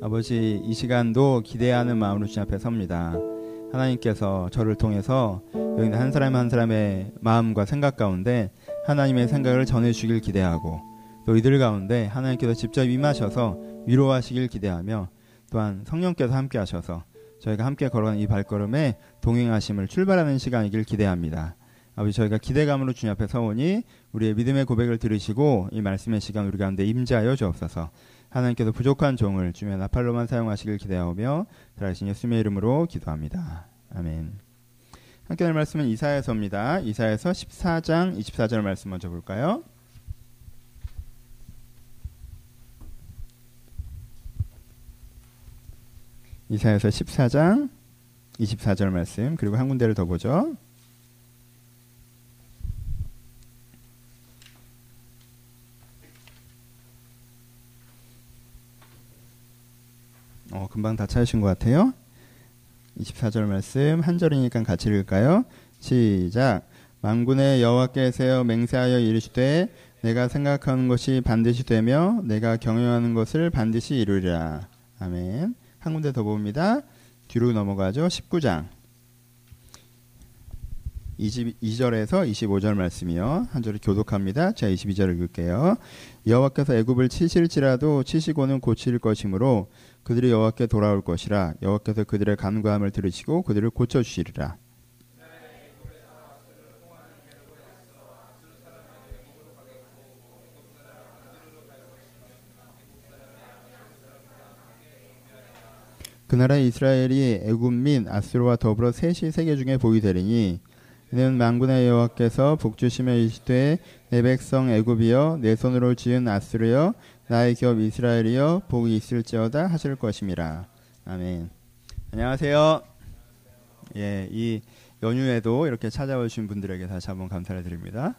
아버지 이 시간도 기대하는 마음으로 주님 앞에 섭니다. 하나님께서 저를 통해서 여기 한 사람 한 사람의 마음과 생각 가운데 하나님의 생각을 전해주길 기대하고 또 이들 가운데 하나님께서 직접 임하셔서 위로하시길 기대하며 또한 성령께서 함께 하셔서 저희가 함께 걸어가는 이 발걸음에 동행하심을 출발하는 시간이길 기대합니다. 아버지 저희가 기대감으로 주님 앞에 서오니 우리의 믿음의 고백을 들으시고 이 말씀의 시간 우리 가운데 임재하여 주옵소서. 하나님께서 부족한 종을 주의 나팔로만 사용하시길 기대하오며 잘하신 예수님의 이름으로 기도합니다. 아멘. 함께 할 말씀은 이사야서입니다. 이사야서 14장 24절 말씀 먼저 볼까요? 이사야서 14장 24절 말씀 그리고 한 군데를 더 보죠. 어, 금방 다 찾으신 것 같아요. 24절 말씀 한 절이니까 같이 읽을까요? 시작. 만군의 여호와께서 맹세하여 이르시되 내가 생각하는 것이 반드시 되며 내가 경영하는 것을 반드시 이루리라. 아멘. 한 군데 더 봅니다. 뒤로 넘어가죠. 19장. 22절에서 25절 말씀이요. 한 절을 교독합니다. 제가 22절 읽을게요. 여호와께서 애굽을 치실지라도 치시고는 고칠 것이므로 그들이 여호와께 돌아올 것이라 여호와께서 그들의 간과함을 들으시고 그들을 고쳐 주시리라. 그 나라 이스라엘이 애굽 및 아스로와 더불어 셋이 세계 중에 보이 되리니 이는 만군의 여호와께서 복주심에 이시되 내 백성 애굽이여 내 손으로 지은 아스르여 나의 기업 이스라엘이여 복이 있을지어다 하실 것임이라 아멘. 안녕하세요. 예, 이 연휴에도 이렇게 찾아오신 분들에게 다시 한번 감사를 드립니다.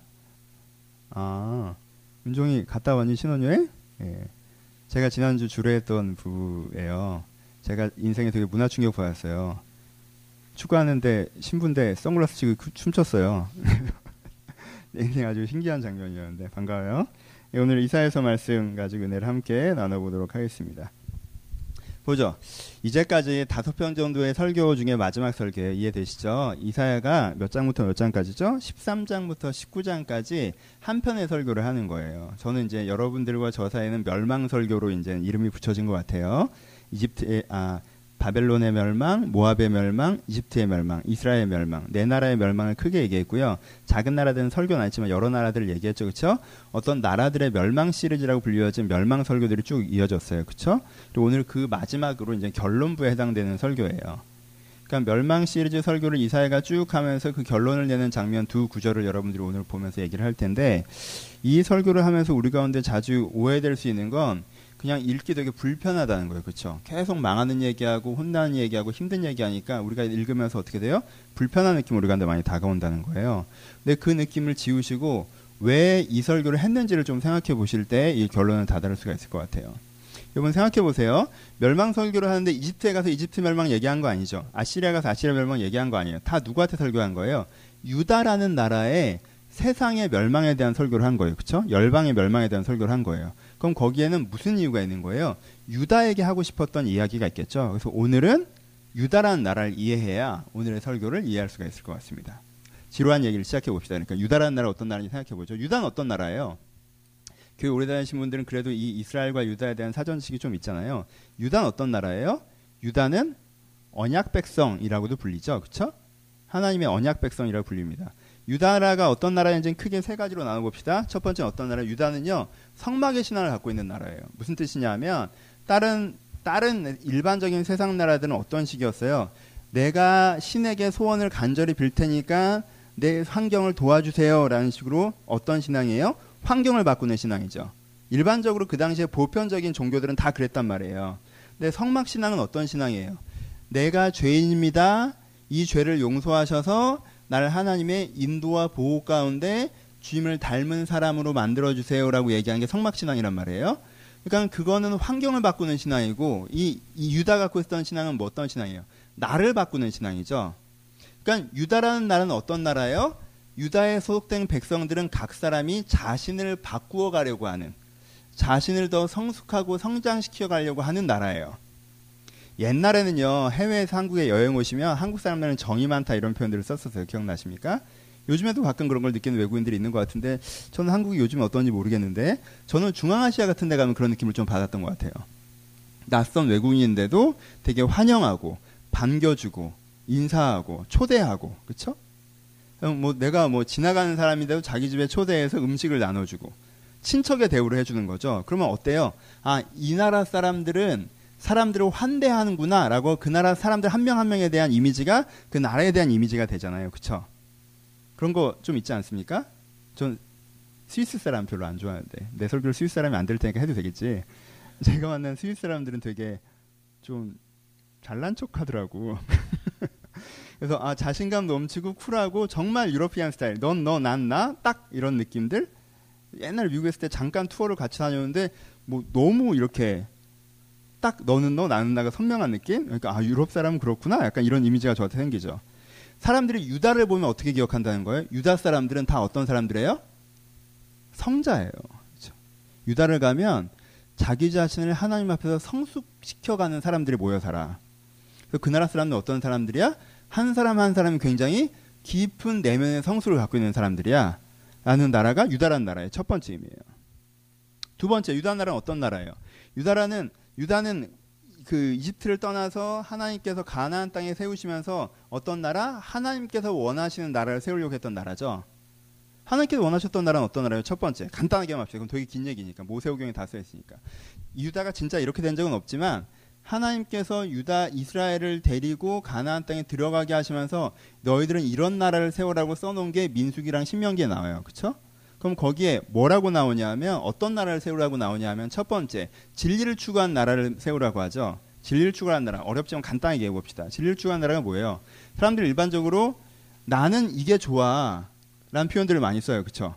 아, 은종이 갔다 왔니 신혼여행? 예. 제가 지난주 주례했던 부부예요. 제가 인생에 되게 문화 충격 받았어요. 축구하는데 신부인데 선글라스 치고 춤췄어요. 인생 아주 신기한 장면이었는데 반가워요. 예, 오늘 이사에서 말씀 가지고 은혜를 함께 나눠보도록 하겠습니다. 보죠. 이제까지 다섯 편 정도의 설교 중에 마지막 설교 이해되시죠? 이사야가 몇 장부터 몇 장까지죠? 13장부터 19장까지 한 편의 설교를 하는 거예요. 저는 이제 여러분들과 저 사이에는 멸망 설교로 이제 이름이 붙여진 것 같아요. 이집트의 아 바벨론의 멸망, 모압의 멸망, 이집트의 멸망, 이스라엘의 멸망, 네 나라의 멸망을 크게 얘기했고요. 작은 나라들은 설교는 아니지만 여러 나라들을 얘기했죠. 그렇죠? 어떤 나라들의 멸망 시리즈라고 불리워진 멸망 설교들이 쭉 이어졌어요. 그렇죠? 그리고 오늘 그 마지막으로 이제 결론부에 해당되는 설교예요. 그러니까 멸망 시리즈 설교를 이사회가 쭉 하면서 그 결론을 내는 장면 두 구절을 여러분들이 오늘 보면서 얘기를 할 텐데 이 설교를 하면서 우리 가운데 자주 오해될 수 있는 건 그냥 읽기 되게 불편하다는 거예요. 그렇죠? 계속 망하는 얘기하고 혼나는 얘기하고 힘든 얘기하니까 우리가 읽으면서 어떻게 돼요? 불편한 느낌 우리가 많이 다가온다는 거예요. 근데 그 느낌을 지우시고 왜 이 설교를 했는지를 좀 생각해 보실 때 이 결론을 다다를 수가 있을 것 같아요. 여러분 생각해 보세요. 멸망 설교를 하는데 이집트에 가서 이집트 멸망 얘기한 거 아니죠. 아시리아 가서 아시리아 멸망 얘기한 거 아니에요. 다 누구한테 설교한 거예요? 유다라는 나라의 세상의 멸망에 대한 설교를 한 거예요. 그렇죠? 열방의 멸망에 대한 설교를 한 거예요. 그럼 거기에는 무슨 이유가 있는 거예요? 유다에게 하고 싶었던 이야기가 있겠죠. 그래서 오늘은 유다라는 나라를 이해해야 오늘의 설교를 이해할 수가 있을 것 같습니다. 지루한 얘기를 시작해 봅시다. 그러니까 유다라는 나라 어떤 나라인지 생각해 보죠. 유다는 어떤 나라예요? 교회 오래 다니신 분들은 그래도 이 이스라엘과 유다에 대한 사전식이 좀 있잖아요. 유다는 어떤 나라예요? 유다는 언약 백성이라고도 불리죠. 그렇죠? 하나님의 언약 백성이라고 불립니다. 유다라가 어떤 나라인지 크게 세 가지로 나눠 봅시다. 첫 번째 어떤 나라? 유다는요. 성막의 신앙을 갖고 있는 나라예요. 무슨 뜻이냐면 다른 다른 일반적인 세상 나라들은 어떤 식이었어요? 내가 신에게 소원을 간절히 빌 테니까 내 환경을 도와주세요라는 식으로 어떤 신앙이에요? 환경을 바꾸는 신앙이죠. 일반적으로 그 당시에 보편적인 종교들은 다 그랬단 말이에요. 근데 성막 신앙은 어떤 신앙이에요? 내가 죄인입니다. 이 죄를 용서하셔서 나를 하나님의 인도와 보호 가운데 주님을 닮은 사람으로 만들어 주세요라고 얘기하는 게 성막 신앙이란 말이에요. 그러니까 그거는 환경을 바꾸는 신앙이고 이, 이 유다 갖고 있었던 신앙은 뭐 어떤 신앙이에요? 나를 바꾸는 신앙이죠. 그러니까 유다라는 나라는 어떤 나라예요? 유다에 소속된 백성들은 각 사람이 자신을 바꾸어 가려고 하는 자신을 더 성숙하고 성장시켜 가려고 하는 나라예요. 옛날에는요 해외에서 한국에 여행 오시면 한국 사람들은 정이 많다 이런 표현들을 썼었어요. 기억나십니까? 요즘에도 가끔 그런 걸 느끼는 외국인들이 있는 것 같은데 저는 한국이 요즘 어떤지 모르겠는데 저는 중앙아시아 같은 데 가면 그런 느낌을 좀 받았던 것 같아요. 낯선 외국인인데도 되게 환영하고 반겨주고 인사하고 초대하고 그렇죠? 뭐 내가 뭐 지나가는 사람인데도 자기 집에 초대해서 음식을 나눠주고 친척의 대우를 해주는 거죠. 그러면 어때요? 아, 이 나라 사람들은 사람들을 환대하는구나라고 그 나라 사람들 한 명한 한 명에 대한 이미지가 그 나라에 대한 이미지가 되잖아요. 그렇죠? 그런 거 좀 있지 않습니까? 전 스위스 사람 별로 안 좋아하는데 내 설교를 스위스 사람이 안 될 테니까 해도 되겠지. 제가 만난 스위스 사람들은 되게 좀 잘난 척하더라고. 그래서 아 자신감 넘치고 쿨하고 정말 유러피안 스타일. 넌 너 난 나 딱 이런 느낌들. 옛날 미국에 있을 때 잠깐 투어를 같이 다녔는데 뭐 너무 이렇게 딱 너는 너 나는 나가 선명한 느낌. 그러니까 아 유럽 사람은 그렇구나. 약간 이런 이미지가 저한테 생기죠. 사람들이 유다를 보면 어떻게 기억한다는 거예요? 유다 사람들은 다 어떤 사람들이에요? 성자예요. 그렇죠? 유다를 가면 자기 자신을 하나님 앞에서 성숙시켜가는 사람들이 모여 살아. 그 나라 사람은 어떤 사람들이야? 한 사람 한 사람이 굉장히 깊은 내면의 성수를 갖고 있는 사람들이야. 라는 나라가 유다라는 나라의 첫 번째 의미예요. 두 번째, 유다 나라는 어떤 나라예요? 유다라는, 유다는 그 이집트를 떠나서 하나님께서 가나안 땅에 세우시면서 어떤 나라? 하나님께서 원하시는 나라를 세우려고 했던 나라죠. 하나님께서 원하셨던 나라는 어떤 나라예요? 첫 번째, 간단하게 합시다. 그럼 되게 긴 얘기니까 모세오경에 다 써있으니까. 유다가 진짜 이렇게 된 적은 없지만 하나님께서 유다 이스라엘을 데리고 가나안 땅에 들어가게 하시면서 너희들은 이런 나라를 세우라고 써놓은 게 민수기랑 신명기에 나와요. 그렇죠? 그럼 거기에 뭐라고 나오냐면 어떤 나라를 세우라고 나오냐면 첫 번째 진리를 추구한 나라를 세우라고 하죠. 진리를 추구한 나라 어렵지만 간단하게 해봅시다. 진리를 추구한 나라가 뭐예요? 사람들이 일반적으로 나는 이게 좋아라는 표현들을 많이 써요. 그렇죠?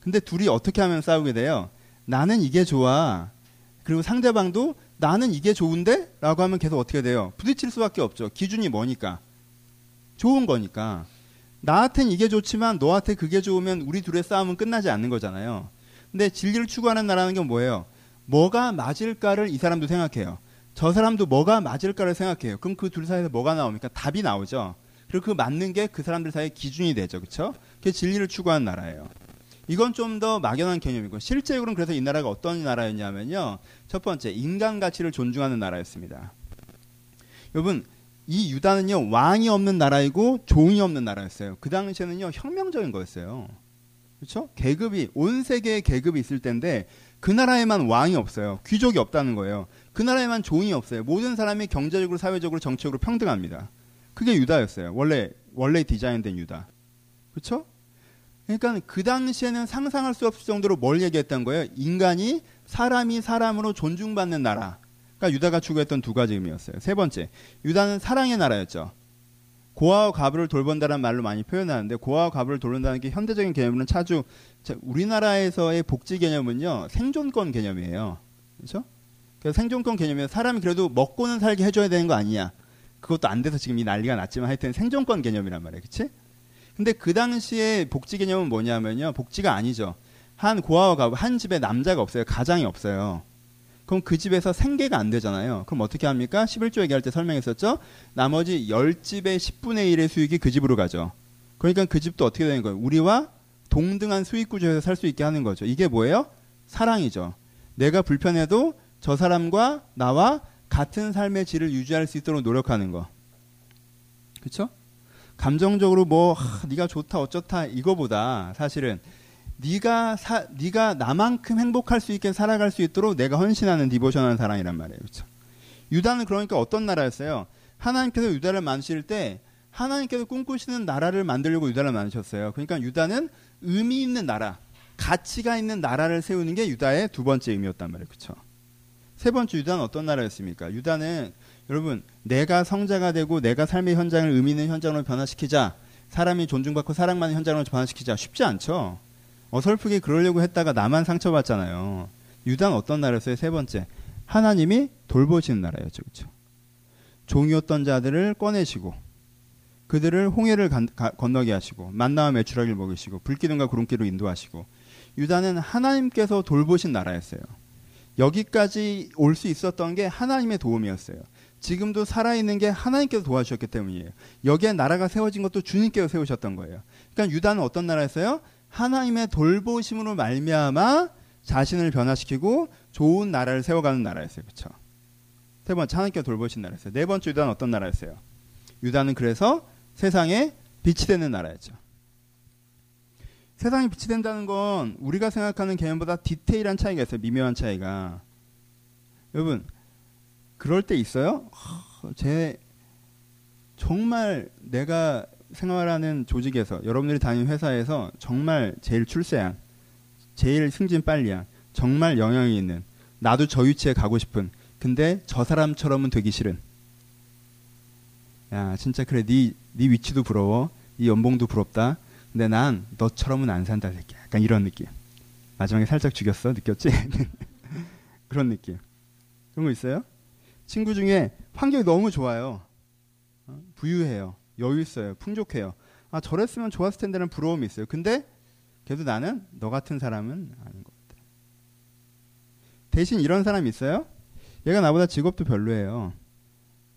근데 둘이 어떻게 하면 싸우게 돼요? 나는 이게 좋아. 그리고 상대방도 나는 이게 좋은데? 라고 하면 계속 어떻게 돼요? 부딪힐 수밖에 없죠. 기준이 뭐니까? 좋은 거니까. 나한텐 이게 좋지만 너한테 그게 좋으면 우리 둘의 싸움은 끝나지 않는 거잖아요. 근데 진리를 추구하는 나라는 게 뭐예요? 뭐가 맞을까를 이 사람도 생각해요. 저 사람도 뭐가 맞을까를 생각해요. 그럼 그 둘 사이에서 뭐가 나옵니까? 답이 나오죠. 그리고 그 맞는 게 그 사람들 사이의 기준이 되죠. 그렇죠? 그게 진리를 추구하는 나라예요. 이건 좀 더 막연한 개념이고 실제로는 그래서 이 나라가 어떤 나라였냐면요. 첫 번째 인간 가치를 존중하는 나라였습니다. 여러분 이 유다는요 왕이 없는 나라이고 종이 없는 나라였어요. 그 당시에는요 혁명적인 거였어요. 그렇죠? 계급이 온 세계에 계급이 있을 텐데 그 나라에만 왕이 없어요. 귀족이 없다는 거예요. 그 나라에만 종이 없어요. 모든 사람이 경제적으로, 사회적으로, 정치적으로 평등합니다. 그게 유다였어요. 원래 원래 디자인된 유다. 그렇죠? 그러니까 그 당시에는 상상할 수 없을 정도로 뭘 얘기했던 거예요? 인간이 사람이 사람으로 존중받는 나라. 그러니까 유다가 추구했던 두 가지 의미였어요. 세 번째, 유다는 사랑의 나라였죠. 고아와 과부를 돌본다는 말로 많이 표현하는데 고아와 과부를 돌본다는 게 현대적인 개념으로는 차주 우리나라에서의 복지 개념은요 생존권 개념이에요. 그렇죠? 그래서 생존권 개념이에요. 사람이 그래도 먹고는 살게 해줘야 되는 거 아니냐? 그것도 안 돼서 지금 이 난리가 났지만 하여튼 생존권 개념이란 말이에요. 그렇지? 근데 그 당시에 복지 개념은 뭐냐면요. 복지가 아니죠. 한 고아와 가부, 한 집에 남자가 없어요. 가장이 없어요. 그럼 그 집에서 생계가 안 되잖아요. 그럼 어떻게 합니까? 11조 얘기할 때 설명했었죠? 나머지 10집의 10분의 1의 수익이 그 집으로 가죠. 그러니까 그 집도 어떻게 되는 거예요? 우리와 동등한 수익 구조에서 살 수 있게 하는 거죠. 이게 뭐예요? 사랑이죠. 내가 불편해도 저 사람과 나와 같은 삶의 질을 유지할 수 있도록 노력하는 거. 그렇죠? 감정적으로 뭐 하, 네가 좋다 어쩌다 이거보다 사실은 네가 사, 네가 나만큼 행복할 수 있게 살아갈 수 있도록 내가 헌신하는 디보션하는 사랑이란 말이에요. 그렇죠? 유다는 그러니까 어떤 나라였어요? 하나님께서 유다를 만드실 때 하나님께서 꿈꾸시는 나라를 만들려고 유다를 만드셨어요. 그러니까 유다는 의미 있는 나라, 가치가 있는 나라를 세우는 게 유다의 두 번째 의미였단 말이에요. 그렇죠? 세 번째 유다는 어떤 나라였습니까? 유다는 여러분 내가 성자가 되고 내가 삶의 현장을 의미 있는 현장으로 변화시키자 사람이 존중받고 사랑받는 현장으로 변화시키자 쉽지 않죠. 어설프게 그러려고 했다가 나만 상처받잖아요. 유다는 어떤 나라였어요? 세 번째 하나님이 돌보시는 나라였죠. 그렇죠? 종이었던 자들을 꺼내시고 그들을 홍해를 간, 가, 건너게 하시고 만나와 메추라기를 먹이시고 불기둥과 구름기로 인도하시고 유다는 하나님께서 돌보신 나라였어요. 여기까지 올 수 있었던 게 하나님의 도움이었어요. 지금도 살아있는 게 하나님께서 도와주셨기 때문이에요. 여기에 나라가 세워진 것도 주님께서 세우셨던 거예요. 그러니까 유다는 어떤 나라였어요? 하나님의 돌보심으로 말미암아 자신을 변화시키고 좋은 나라를 세워가는 나라였어요. 그렇죠? 세 번째 하나님께서 돌보신 나라였어요. 네 번째 유다는 어떤 나라였어요? 유다는 그래서 세상에 빛이 되는 나라였죠. 세상에 빛이 된다는 건 우리가 생각하는 개념보다 디테일한 차이가 있어요. 미묘한 차이가. 여러분, 그럴 때 있어요? 제 정말 내가 생활하는 조직에서 여러분들이 다니는 회사에서 정말 제일 출세한, 제일 승진 빨리한, 정말 영향이 있는 나도 저 위치에 가고 싶은 근데 저 사람처럼은 되기 싫은. 야 진짜 그래. 네, 네 위치도 부러워. 네 연봉도 부럽다. 근데 난 너처럼은 안 산다 새끼 약간 이런 느낌. 마지막에 살짝 죽였어 느꼈지? 그런 느낌. 그런 거 있어요? 친구 중에 환경이 너무 좋아요. 어? 부유해요 여유 있어요 풍족해요 아 저랬으면 좋았을 텐데는 부러움이 있어요 근데 그래도 나는 너 같은 사람은 아닌 것 같아 대신 이런 사람이 있어요 얘가 나보다 직업도 별로예요.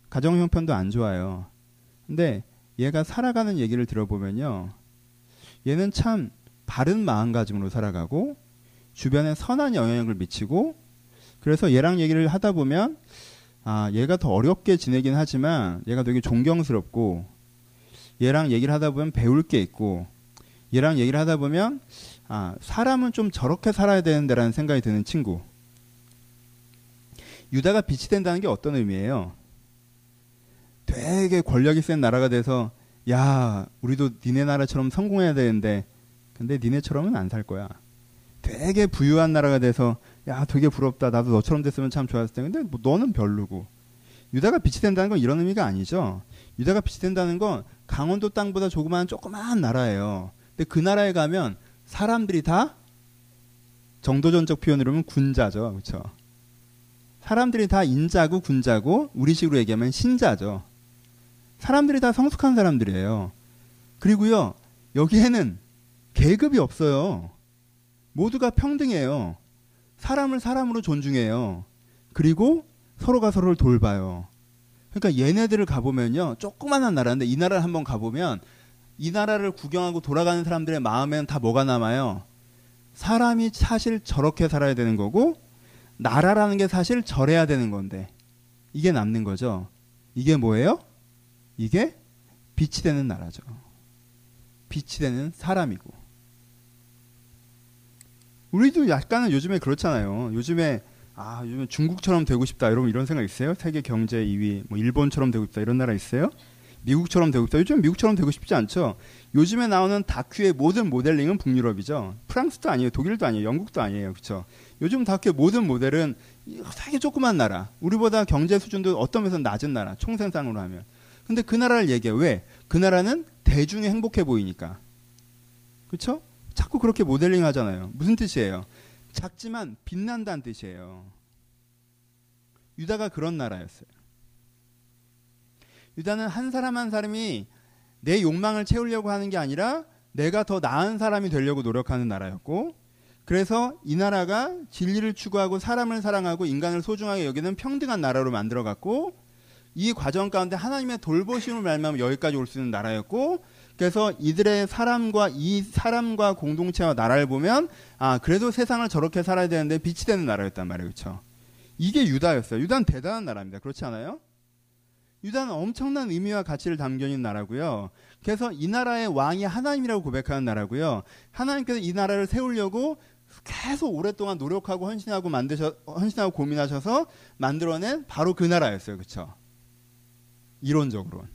가정 형편도 안 좋아요. 근데 얘가 살아가는 얘기를 들어보면요. 얘는 참 바른 마음가짐으로 살아가고 주변에 선한 영향을 미치고 그래서 얘랑 얘기를 하다 보면 아, 얘가 더 어렵게 지내긴 하지만 얘가 되게 존경스럽고 얘랑 얘기를 하다 보면 배울 게 있고 얘랑 얘기를 하다 보면 아, 사람은 좀 저렇게 살아야 되는데라는 생각이 드는 친구. 유다가 빛이 된다는 게 어떤 의미예요? 되게 권력이 센 나라가 돼서 야 우리도 니네 나라처럼 성공해야 되는데 근데 니네처럼은 안 살 거야. 되게 부유한 나라가 돼서 야 되게 부럽다 나도 너처럼 됐으면 참 좋았을 텐데 뭐 너는 별로고 유다가 빛이 된다는 건 이런 의미가 아니죠. 유다가 된다는 건 강원도 땅보다 조그마한 조그마한 나라예요. 근데 그 나라에 가면 사람들이 다 정도전적 표현으로 하면 군자죠. 그렇죠? 사람들이 다 인자고 군자고 우리식으로 얘기하면 신자죠. 사람들이 다 성숙한 사람들이에요. 그리고요, 여기에는 계급이 없어요. 모두가 평등해요. 사람을 사람으로 존중해요. 그리고 서로가 서로를 돌봐요. 그러니까 얘네들을 가보면요, 조그만한 나라인데 이 나라를 한번 가보면 이 나라를 구경하고 돌아가는 사람들의 마음에는 다 뭐가 남아요? 사람이 사실 저렇게 살아야 되는 거고 나라라는 게 사실 절해야 되는 건데 이게 남는 거죠. 이게 뭐예요? 이게 빛이 되는 나라죠. 빛이 되는 사람이고. 우리도 약간은 요즘에 그렇잖아요. 요즘에 아, 요즘에 중국처럼 되고 싶다. 여러분 이런 생각 있어요? 세계 경제 2위, 뭐 일본처럼 되고 싶다. 이런 나라 있어요? 미국처럼 되고 싶다. 요즘 미국처럼 되고 싶지 않죠. 요즘에 나오는 다큐의 모든 모델링은 북유럽이죠. 프랑스도 아니에요. 독일도 아니에요. 영국도 아니에요. 그렇죠? 요즘 다큐 모든 모델은 되게 조그만 나라. 우리보다 경제 수준도 어떤 면에서 낮은 나라. 총생산으로 하면. 근데 그 나라를 얘기해. 왜? 그 나라는 대중이 행복해 보이니까. 그렇죠? 자꾸 그렇게 모델링 하잖아요. 무슨 뜻이에요? 작지만 빛난다는 뜻이에요. 유다가 그런 나라였어요. 유다는 한 사람 한 사람이 내 욕망을 채우려고 하는 게 아니라 내가 더 나은 사람이 되려고 노력하는 나라였고 그래서 이 나라가 진리를 추구하고 사람을 사랑하고 인간을 소중하게 여기는 평등한 나라로 만들어갔고 이 과정 가운데 하나님의 돌보심을 말미암아 여기까지 올 수 있는 나라였고 그래서 이들의 사람과 이 사람과 공동체와 나라를 보면 아 그래도 세상을 저렇게 살아야 되는데 빛이 되는 나라였단 말이에요 그렇죠 이게 유다였어요 유다는 대단한 나라입니다 그렇지 않아요 유다는 엄청난 의미와 가치를 담겨 있는 나라고요. 그래서 이 나라의 왕이 하나님이라고 고백하는 나라고요. 하나님께서 이 나라를 세우려고 계속 오랫동안 노력하고 헌신하고 만드셔 헌신하고 고민하셔서 만들어낸 바로 그 나라였어요. 그렇죠? 이론적으로.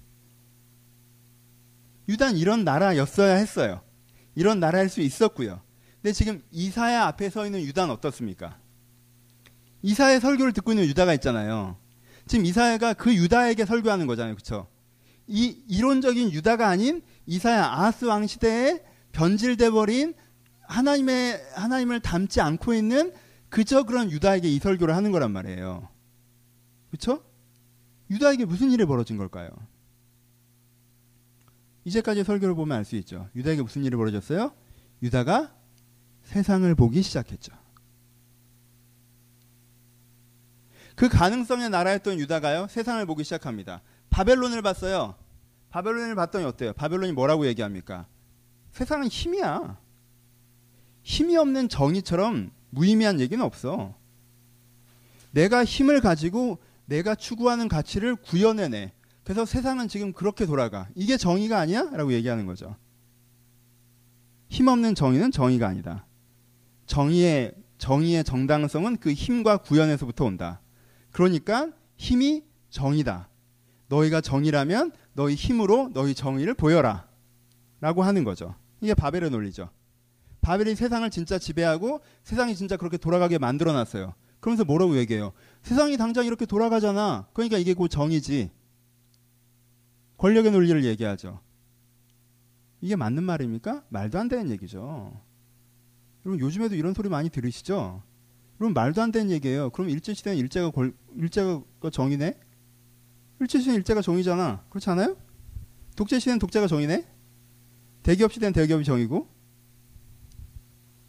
유다는 이런 나라였어야 했어요. 이런 나라일 수 있었고요. 근데 지금 이사야 앞에 서 있는 유다는 어떻습니까? 이사의 설교를 듣고 있는 유다가 있잖아요. 지금 이사야가 그 유다에게 설교하는 거잖아요. 그렇죠? 이 이론적인 유다가 아닌 이사야 아하스 왕 시대에 변질돼 버린 하나님의 하나님을 닮지 않고 있는 그저 그런 유다에게 이 설교를 하는 거란 말이에요. 그렇죠? 유다에게 무슨 일이 벌어진 걸까요? 이제까지 설교를 보면 알 수 있죠. 유다에게 무슨 일이 벌어졌어요? 유다가 세상을 보기 시작했죠. 그 가능성의 나라였던 유다가요. 세상을 보기 시작합니다. 바벨론을 봤어요. 바벨론을 봤더니 어때요? 바벨론이 뭐라고 얘기합니까? 세상은 힘이야. 힘이 없는 정의처럼 무의미한 얘기는 없어. 내가 힘을 가지고 내가 추구하는 가치를 구현해내. 그래서 세상은 지금 그렇게 돌아가. 이게 정의가 아니야? 라고 얘기하는 거죠. 힘없는 정의는 정의가 아니다. 정의의, 정의의 정당성은 그 힘과 구현에서부터 온다. 그러니까 힘이 정의다. 너희가 정의라면 너희 힘으로 너희 정의를 보여라. 라고 하는 거죠. 이게 바벨의 논리죠. 바벨이 세상을 진짜 지배하고 세상이 진짜 그렇게 돌아가게 만들어 놨어요. 그러면서 뭐라고 얘기해요? 세상이 당장 이렇게 돌아가잖아. 그러니까 이게 곧 정의지. 권력의 논리를 얘기하죠. 이게 맞는 말입니까? 말도 안 되는 얘기죠. 여러분 요즘에도 이런 소리 많이 들으시죠? 그럼 말도 안 되는 얘기예요. 그럼 일제 시대는 일제가 걸, 일제가 정의네? 일제 시대는 일제가 정의잖아. 그렇지 않아요? 독재 시대는 독재가 정의네? 대기업 시대는 대기업이 정의고?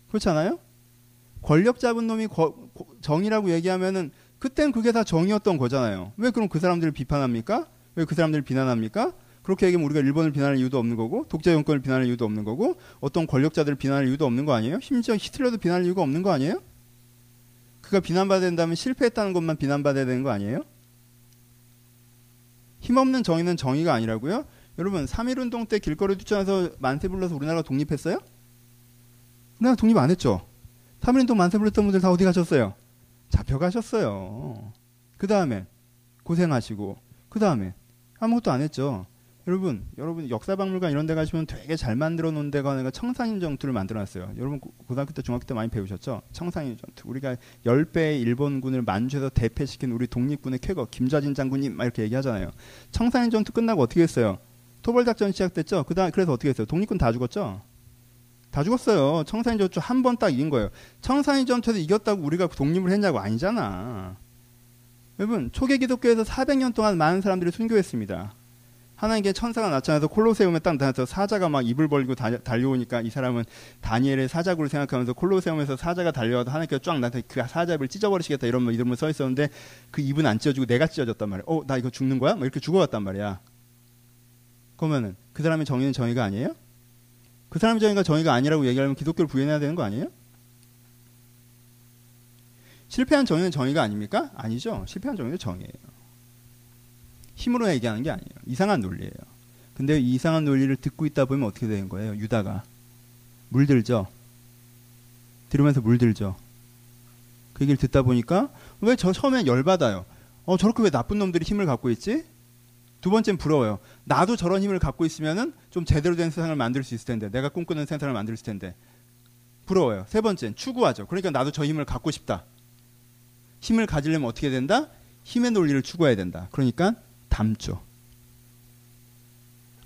그렇지 않아요? 권력 잡은 놈이 거, 정의라고 얘기하면은 그땐 그게 다 정의였던 거잖아요. 왜 그럼 그 사람들을 비판합니까? 왜 그 사람들을 비난합니까? 그렇게 얘기하면 우리가 일본을 비난할 이유도 없는 거고 독재 정권을 비난할 이유도 없는 거고 어떤 권력자들을 비난할 이유도 없는 거 아니에요? 심지어 히틀러도 비난할 이유가 없는 거 아니에요? 그가 비난받아야 된다면 실패했다는 것만 비난받아야 되는 거 아니에요? 힘없는 정의는 정의가 아니라고요? 여러분 3.1운동 때 길거리 투쟁해서 만세 불러서 우리나라가 독립했어요? 우리나라 독립 안 했죠? 3.1운동 만세 불렀던 분들 다 어디 가셨어요? 잡혀가셨어요. 그 다음에 고생하시고 그 다음에 아무것도 안 했죠. 여러분, 여러분 역사박물관 이런 데 가시면 되게 잘 만들어 놓은 데가 하나가 청산인 전투를 만들어 놨어요. 여러분 고등학교 때 중학교 때 많이 배우셨죠? 청산인 전투. 우리가 10배의 일본군을 만주에서 대패시킨 우리 독립군의 쾌거 김좌진 장군님 막 이렇게 얘기하잖아요. 청산인 전투 끝나고 어떻게 했어요? 토벌 작전 시작됐죠? 그다음 그래서 어떻게 했어요? 독립군 다 죽었죠? 다 죽었어요. 청산인 전투 한 번 딱 이긴 거예요. 청산인 전투에서 이겼다고 우리가 독립을 했냐고 아니잖아. 여러분 초계 기독교에서 400년 동안 많은 사람들이 순교했습니다. 하나님께 천사가 나타나서 콜로세움에 딱 나타나서 사자가 막 입을 벌리고 달려오니까 이 사람은 다니엘의 사자구를 생각하면서 콜로세움에서 사자가 달려와도 하나님께 쫙 나타나 그 사자를 찢어버리시겠다 이런 이름을 써 있었는데 그 입은 안 찢어지고 내가 찢어졌단 말이야. 어, 나 이거 죽는 거야? 막 이렇게 죽어갔단 말이야. 그러면은 그 사람의 정의는 정의가 아니에요? 그 사람의 정의가 정의가 아니라고 얘기하면 기독교를 부인해야 되는 거 아니에요? 실패한 정의는 정의가 아닙니까? 아니죠. 실패한 정의는 정의예요. 힘으로 얘기하는 게 아니에요. 이상한 논리예요. 근데 이 이상한 논리를 듣고 있다 보면 어떻게 되는 거예요? 유다가 물들죠. 들으면서 물들죠. 그 얘기를 듣다 보니까 왜 저 처음엔 열받아요. 어 저렇게 왜 나쁜 놈들이 힘을 갖고 있지? 두 번째는 부러워요. 나도 저런 힘을 갖고 있으면은 좀 제대로 된 세상을 만들 수 있을 텐데, 내가 꿈꾸는 세상을 만들 수 있을 텐데. 부러워요. 세 번째는 추구하죠. 그러니까 나도 저 힘을 갖고 싶다. 힘을 가지려면 어떻게 된다? 힘의 논리를 추구해야 된다. 그러니까 담죠.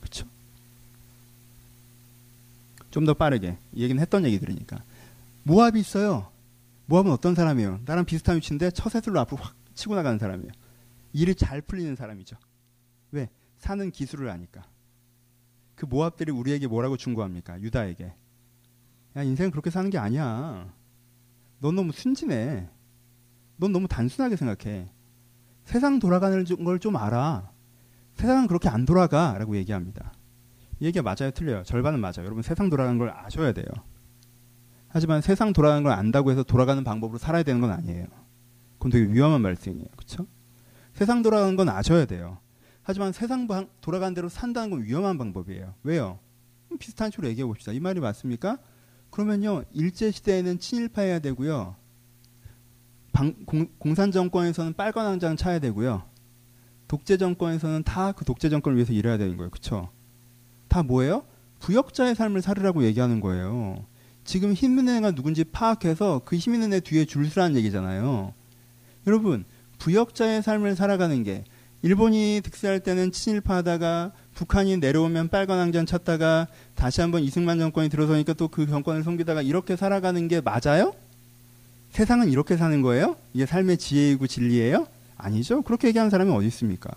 그렇죠? 좀 더 빠르게 이 얘기는 했던 얘기 들으니까 모압이 있어요. 모압은 어떤 사람이에요? 나랑 비슷한 위치인데 처세술로 앞으로 확 치고 나가는 사람이에요. 일이 잘 풀리는 사람이죠. 왜? 사는 기술을 아니까. 그 모압들이 우리에게 뭐라고 충고합니까? 유다에게. 야, 인생은 그렇게 사는 게 아니야. 넌 너무 순진해. 넌 너무 단순하게 생각해. 세상 돌아가는 걸 좀 알아. 세상은 그렇게 안 돌아가. 라고 얘기합니다. 이 얘기가 맞아요? 틀려요? 절반은 맞아요. 여러분 세상 돌아가는 걸 아셔야 돼요. 하지만 세상 돌아가는 걸 안다고 해서 돌아가는 방법으로 살아야 되는 건 아니에요. 그건 되게 위험한 말씀이에요. 그렇죠? 세상 돌아가는 건 아셔야 돼요. 하지만 세상 방, 돌아가는 대로 산다는 건 위험한 방법이에요. 왜요? 비슷한 식으로 얘기해 봅시다. 이 말이 맞습니까? 그러면요, 일제 시대에는 친일파해야 되고요. 방, 공, 공산 정권에서는 빨간 왕장 차야 되고요. 독재 정권에서는 다 그 독재 정권을 위해서 일해야 되는 거예요. 그쵸? 다 뭐예요? 부역자의 삶을 살으라고 얘기하는 거예요. 지금 힘 있는 애가 누군지 파악해서 그 힘 있는 애 뒤에 줄 서라는 얘기잖아요. 여러분, 부역자의 삶을 살아가는 게 일본이 득세할 때는 친일파 하다가 북한이 내려오면 빨간 왕전 찾다가 다시 한번 이승만 정권이 들어서니까 또 그 정권을 섬기다가 이렇게 살아가는 게 맞아요? 세상은 이렇게 사는 거예요? 이게 삶의 지혜이고 진리예요? 아니죠. 그렇게 얘기하는 사람이 어디 있습니까?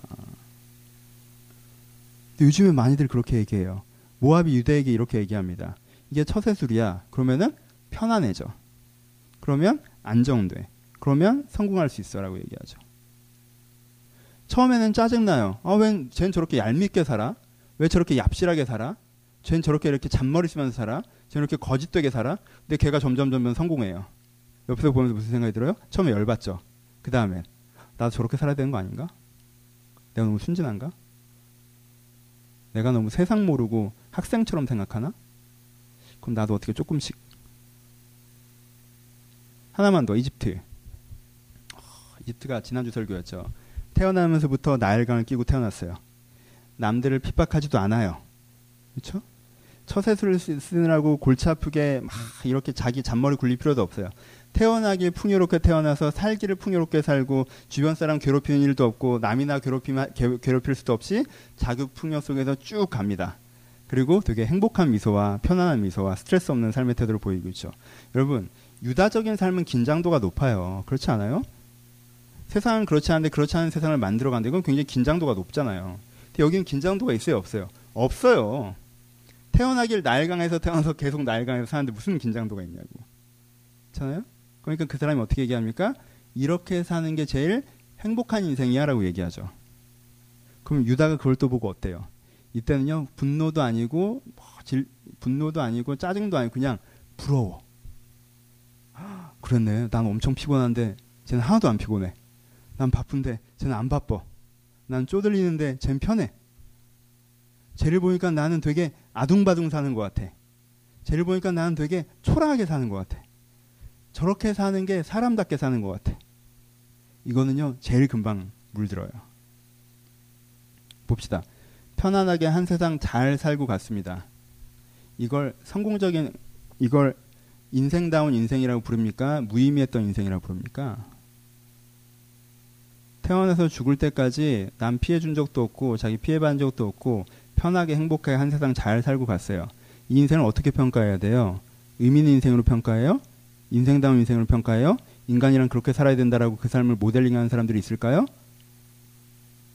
요즘에 많이들 그렇게 얘기해요. 모압이 유대에게 이렇게 얘기합니다. 이게 처세술이야. 그러면은 편안해져. 그러면 안정돼. 그러면 성공할 수 있어라고 얘기하죠. 처음에는 짜증나요. 아, 웬, 쟤는 저렇게 얄밉게 살아? 왜 저렇게 얍실하게 살아? 쟤는 저렇게 이렇게 잔머리 쓰면서 살아? 쟤는 이렇게 거짓되게 살아? 근데 걔가 점점 점점 성공해요. 옆에서 보면서 무슨 생각이 들어요? 처음에 열받죠. 그 다음엔 나도 저렇게 살아야 되는 거 아닌가? 내가 너무 순진한가? 내가 너무 세상 모르고 학생처럼 생각하나? 그럼 나도 어떻게 조금씩 하나만 더 이집트 이집트가 지난주 설교였죠. 태어나면서부터 나일강을 끼고 태어났어요. 남들을 핍박하지도 않아요. 그렇죠? 처세술을 쓰느라고 골치 아프게 막 이렇게 자기 잔머리 굴릴 필요도 없어요. 태어나길 풍요롭게 태어나서 살기를 풍요롭게 살고 주변 사람 괴롭히는 일도 없고 남이나 괴롭히면, 괴롭힐 수도 없이 자급 풍요 속에서 쭉 갑니다. 그리고 되게 행복한 미소와 편안한 미소와 스트레스 없는 삶의 태도를 보이고 있죠. 여러분, 유다적인 삶은 긴장도가 높아요. 그렇지 않아요? 세상은 그렇지 않은데 그렇지 않은 세상을 만들어 간다. 이건 굉장히 긴장도가 높잖아요. 근데 여기는 긴장도가 있어요, 없어요? 없어요. 태어나길 나일강에서 태어나서 계속 나일강에서 사는데 무슨 긴장도가 있냐고. 그렇잖아요? 그러니까 그 사람이 어떻게 얘기합니까? 이렇게 사는 게 제일 행복한 인생이야라고 얘기하죠. 그럼 유다가 그걸 또 보고 어때요? 이때는요 분노도 아니고 뭐 질, 분노도 아니고 짜증도 아니고 그냥 부러워. 그랬네. 난 엄청 피곤한데 쟤는 하나도 안 피곤해. 난 바쁜데 쟤는 안 바빠. 난 쪼들리는데 쟤는 편해. 쟤를 보니까 나는 되게 아둥바둥 사는 것 같아. 쟤를 보니까 나는 되게 초라하게 사는 것 같아. 저렇게 사는 게 사람답게 사는 것 같아. 이거는요, 제일 금방 물들어요. 봅시다. 편안하게 한 세상 잘 살고 갔습니다. 이걸 성공적인, 이걸 인생다운 인생이라고 부릅니까? 무의미했던 인생이라고 부릅니까? 태어나서 죽을 때까지 남 피해 준 적도 없고 자기 피해 받은 적도 없고 편하게 행복하게 한 세상 잘 살고 갔어요. 이 인생을 어떻게 평가해야 돼요? 의미 있는 인생으로 평가해요? 인생다운 인생을 평가해요? 인간이란 그렇게 살아야 된다라고 그 삶을 모델링하는 사람들이 있을까요?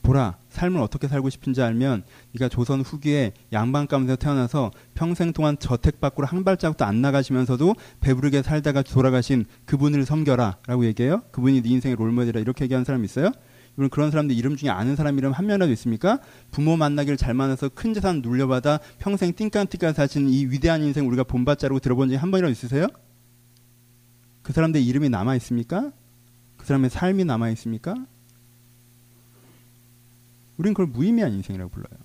보라, 삶을 어떻게 살고 싶은지 알면 네가 조선 후기에 양반 가문에서 태어나서 평생 동안 저택 밖으로 한 발자국도 안 나가시면서도 배부르게 살다가 돌아가신 그분을 섬겨라라고 얘기해요. 그분이 네 인생의 롤모델이라 이렇게 얘기하는 사람 있어요? 여러분 그런 사람들 이름 중에 아는 사람 이름 한 명이라도 있습니까? 부모 만나기를 잘 만나서 큰 재산 눌려받아 평생 띵까띵까 사신 이 위대한 인생 우리가 본받자라고 들어본 적이 한 번이라도 있으세요? 그 사람들 이름이 남아 있습니까? 그 사람의 삶이 남아 있습니까? 우린 그걸 무의미한 인생이라고 불러요.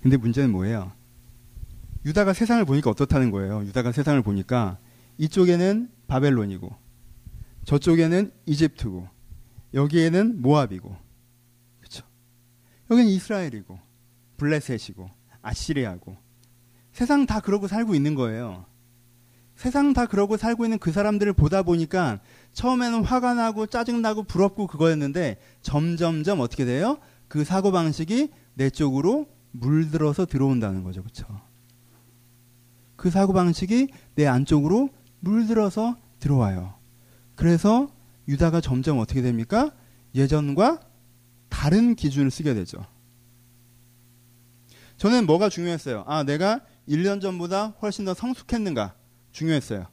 근데 문제는 뭐예요? 유다가 세상을 보니까 어떻다는 거예요. 유다가 세상을 보니까 이쪽에는 바벨론이고 저쪽에는 이집트고 여기에는 모압이고 그렇죠? 여기는 이스라엘이고 블레셋이고 아시리아고 세상 다 그러고 살고 있는 거예요. 세상 다 그러고 살고 있는 그 사람들을 보다 보니까 처음에는 화가 나고 짜증나고 부럽고 그거였는데 점점점 어떻게 돼요? 그 사고방식이 내 쪽으로 물들어서 들어온다는 거죠. 그쵸? 그 사고방식이 내 안쪽으로 물들어서 들어와요. 그래서 유다가 점점 어떻게 됩니까? 예전과 다른 기준을 쓰게 되죠. 저는 뭐가 중요했어요? 아, 내가 1년 전보다 훨씬 더 성숙했는가? 중요했어요.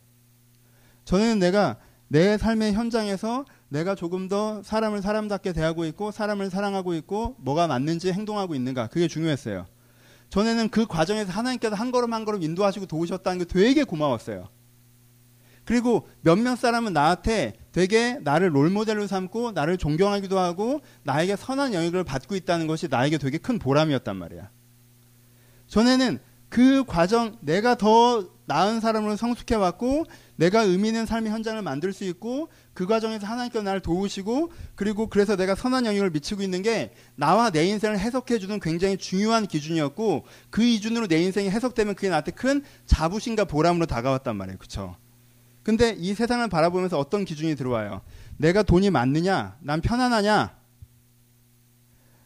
저는 내가 내 삶의 현장에서 내가 조금 더 사람을 사람답게 대하고 있고 사람을 사랑하고 있고 뭐가 맞는지 행동하고 있는가 그게 중요했어요. 전에는 그 과정에서 하나님께서 한 걸음 한 걸음 인도하시고 도우셨다는 게 되게 고마웠어요. 그리고 몇몇 사람은 나한테 되게 나를 롤모델로 삼고 나를 존경하기도 하고 나에게 선한 영향을 받고 있다는 것이 나에게 되게 큰 보람이었단 말이야. 전에는 그 과정 내가 더 나은 사람으로 성숙해 왔고 내가 의미 있는 삶의 현장을 만들 수 있고 그 과정에서 하나님께서 나를 도우시고 그리고 그래서 내가 선한 영향을 미치고 있는 게 나와 내 인생을 해석해 주는 굉장히 중요한 기준이었고 그 기준으로 내 인생이 해석되면 그게 나한테 큰 자부심과 보람으로 다가왔단 말이에요. 그렇죠? 근데 이 세상을 바라보면서 어떤 기준이 들어와요? 내가 돈이 많느냐? 난 편안하냐?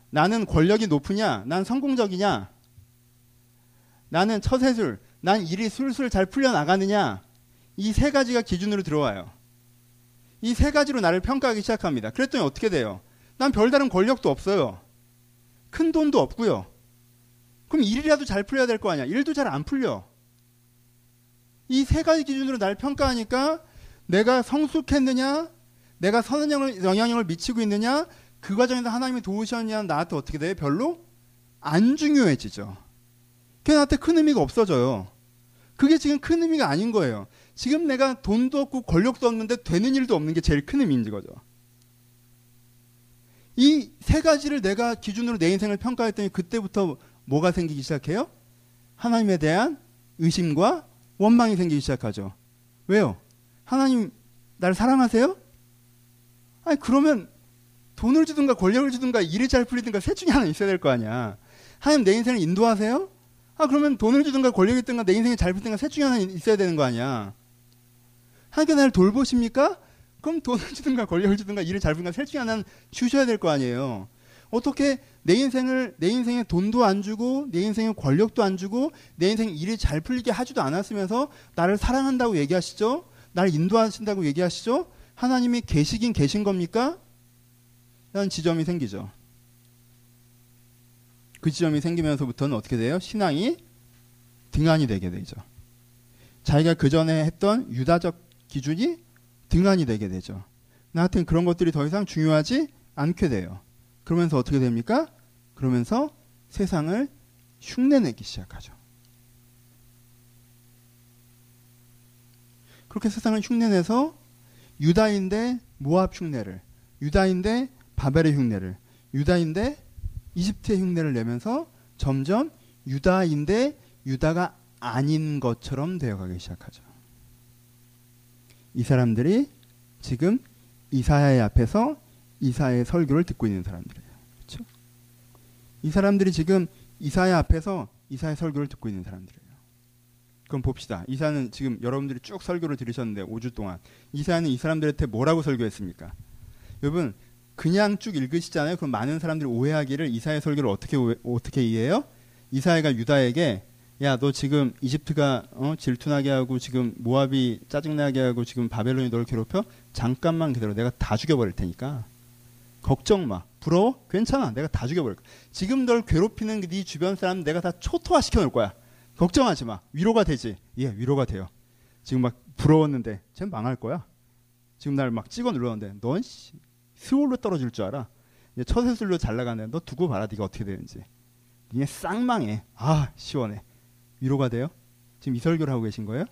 나는 권력이 높으냐? 난 성공적이냐? 나는 처세술, 난 일이 술술 잘 풀려나가느냐? 이 세 가지가 기준으로 들어와요. 이 세 가지로 나를 평가하기 시작합니다. 그랬더니 어떻게 돼요? 난 별다른 권력도 없어요. 큰 돈도 없고요. 그럼 일이라도 잘 풀려야 될 거 아니야. 일도 잘 안 풀려. 이 세 가지 기준으로 날 평가하니까 내가 성숙했느냐, 내가 선한 영향력을 미치고 있느냐? 그 과정에서 하나님이 도우셨냐? 나한테 어떻게 돼? 별로 안 중요해지죠. 그게 나한테 큰 의미가 없어져요. 그게 지금 큰 의미가 아닌 거예요. 지금 내가 돈도 없고 권력도 없는데 되는 일도 없는 게 제일 큰 의미인 거죠. 이 세 가지를 내가 기준으로 내 인생을 평가했더니 그때부터 뭐가 생기기 시작해요? 하나님에 대한 의심과 원망이 생기기 시작하죠. 왜요? 하나님 나를 사랑하세요? 아니 그러면 돈을 주든가 권력을 주든가 일이 잘 풀리든가 셋 중에 하나 있어야 될 거 아니야. 하나님 내 인생을 인도하세요? 아 그러면 돈을 주든가 권력이 있든가 내 인생이 잘 풀든가 셋 중에 하나 있어야 되는 거 아니야. 하나님께 나를 돌보십니까? 그럼 돈을 주든가 권력을 주든가 일을 잘 풀든가 셋 중에 하나는 주셔야 될 거 아니에요. 어떻게 내 인생을 내 인생에 돈도 안 주고 내 인생에 권력도 안 주고 내 인생 일이 잘 풀리게 하지도 않았으면서 나를 사랑한다고 얘기하시죠? 나를 인도하신다고 얘기하시죠? 하나님이 계시긴 계신 겁니까? 라는 지점이 생기죠. 그 지점이 생기면서부터는 어떻게 돼요? 신앙이 등한이 되게 되죠. 자기가 그 전에 했던 유다적 기준이 등한이 되게 되죠. 나한테는 그런 것들이 더 이상 중요하지 않게 돼요. 그러면서 어떻게 됩니까? 그러면서 세상을 흉내내기 시작하죠. 그렇게 세상을 흉내내서 유다인데 모압 흉내를, 유다인데 바벨의 흉내를, 유다인데 이집트의 흉내를 내면서 점점 유다인데 유다가 아닌 것처럼 되어가기 시작하죠. 이 사람들이 지금 이사야의 앞에서 이사야의 설교를 듣고 있는 사람들이에요. 그렇죠? 이 사람들이 지금 이사야 앞에서 이사야 설교를 듣고 있는 사람들이에요. 그럼 봅시다. 이사는 지금 여러분들이 쭉 설교를 들으셨는데 5주 동안 이사야는 이 사람들한테 뭐라고 설교했습니까? 여러분 그냥 쭉 읽으시잖아요. 그럼 많은 사람들이 오해하기를 이사야 설교를 어떻게 오해, 어떻게 이해해요? 이사야가 유다에게 야 너 지금 이집트가 어, 질투나게 하고 지금 모압이 짜증나게 하고 지금 바벨론이 널 괴롭혀? 잠깐만 기다려. 내가 다 죽여버릴 테니까. 걱정 마. 부러워? 괜찮아. 내가 다 죽여버릴 거야. 지금 널 괴롭히는 네 주변 사람 내가 다 초토화 시켜놓을 거야. 걱정하지 마. 위로가 되지. 예, 위로가 돼요. 지금 막 부러웠는데 쟤 망할 거야. 지금 날 막 찍어 눌렀는데 넌 씨, 스올로 떨어질 줄 알아. 이제 처세술로 잘 나가는데 너 두고 봐라. 네가 어떻게 되는지. 니네 쌍망해. 아 시원해. 위로가 돼요? 지금 이 설교를 하고 계신 거예요?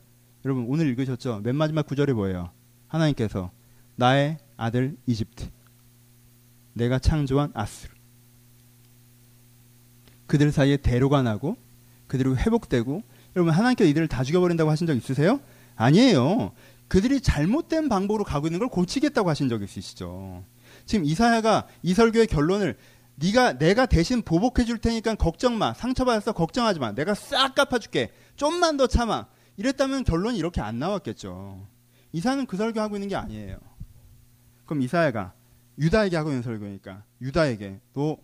여러분 오늘 읽으셨죠? 맨 마지막 구절이 뭐예요? 하나님께서 나의 아들 이집트 내가 창조한 아스르 그들 사이에 대로가 나고 그들이 회복되고 여러분 하나님께서 이들을 다 죽여버린다고 하신 적 있으세요? 아니에요. 그들이 잘못된 방법으로 가고 있는 걸 고치겠다고 하신 적 있으시죠. 지금 이사야가 이 설교의 결론을 네가 내가 대신 보복해 줄 테니까 걱정 마. 상처받았어. 걱정하지 마. 내가 싹 갚아 줄게. 좀만 더 참아. 이랬다면 결론이 이렇게 안 나왔겠죠. 이사는 그 설교하고 있는 게 아니에요. 그럼 이사야가 유다에게 하고 있는 설교니까 유다에게 너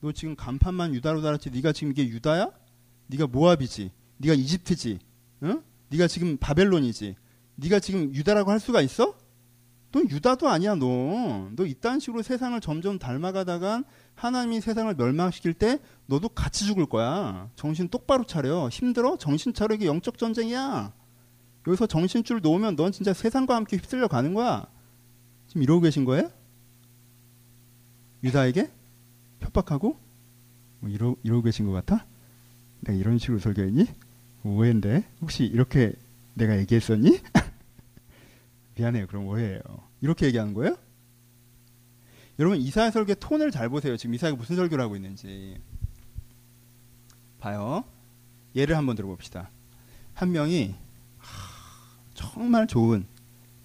너 지금 간판만 유다로 달았지 네가 지금 이게 유다야? 네가 모압이지. 네가 이집트지. 응? 네가 지금 바벨론이지. 네가 지금 유다라고 할 수가 있어? 너 유다도 아니야, 너. 너 이딴 식으로 세상을 점점 닮아가다가 하나님이 세상을 멸망시킬 때 너도 같이 죽을 거야. 정신 똑바로 차려. 힘들어? 정신 차려. 이게 영적 전쟁이야. 여기서 정신줄 놓으면 넌 진짜 세상과 함께 휩쓸려 가는 거야. 지금 이러고 계신 거예요? 유다에게? 협박하고? 뭐 이러, 이러고 계신 것 같아? 내가 이런 식으로 설교했니? 오해인데? 혹시 이렇게 내가 얘기했었니? 미안해요. 그럼 오해예요. 이렇게 얘기하는 거예요? 여러분 이사야 설교 톤을 잘 보세요. 지금 이사야가 무슨 설교를 하고 있는지. 봐요. 예를 한번 들어봅시다. 한 명이 정말 좋은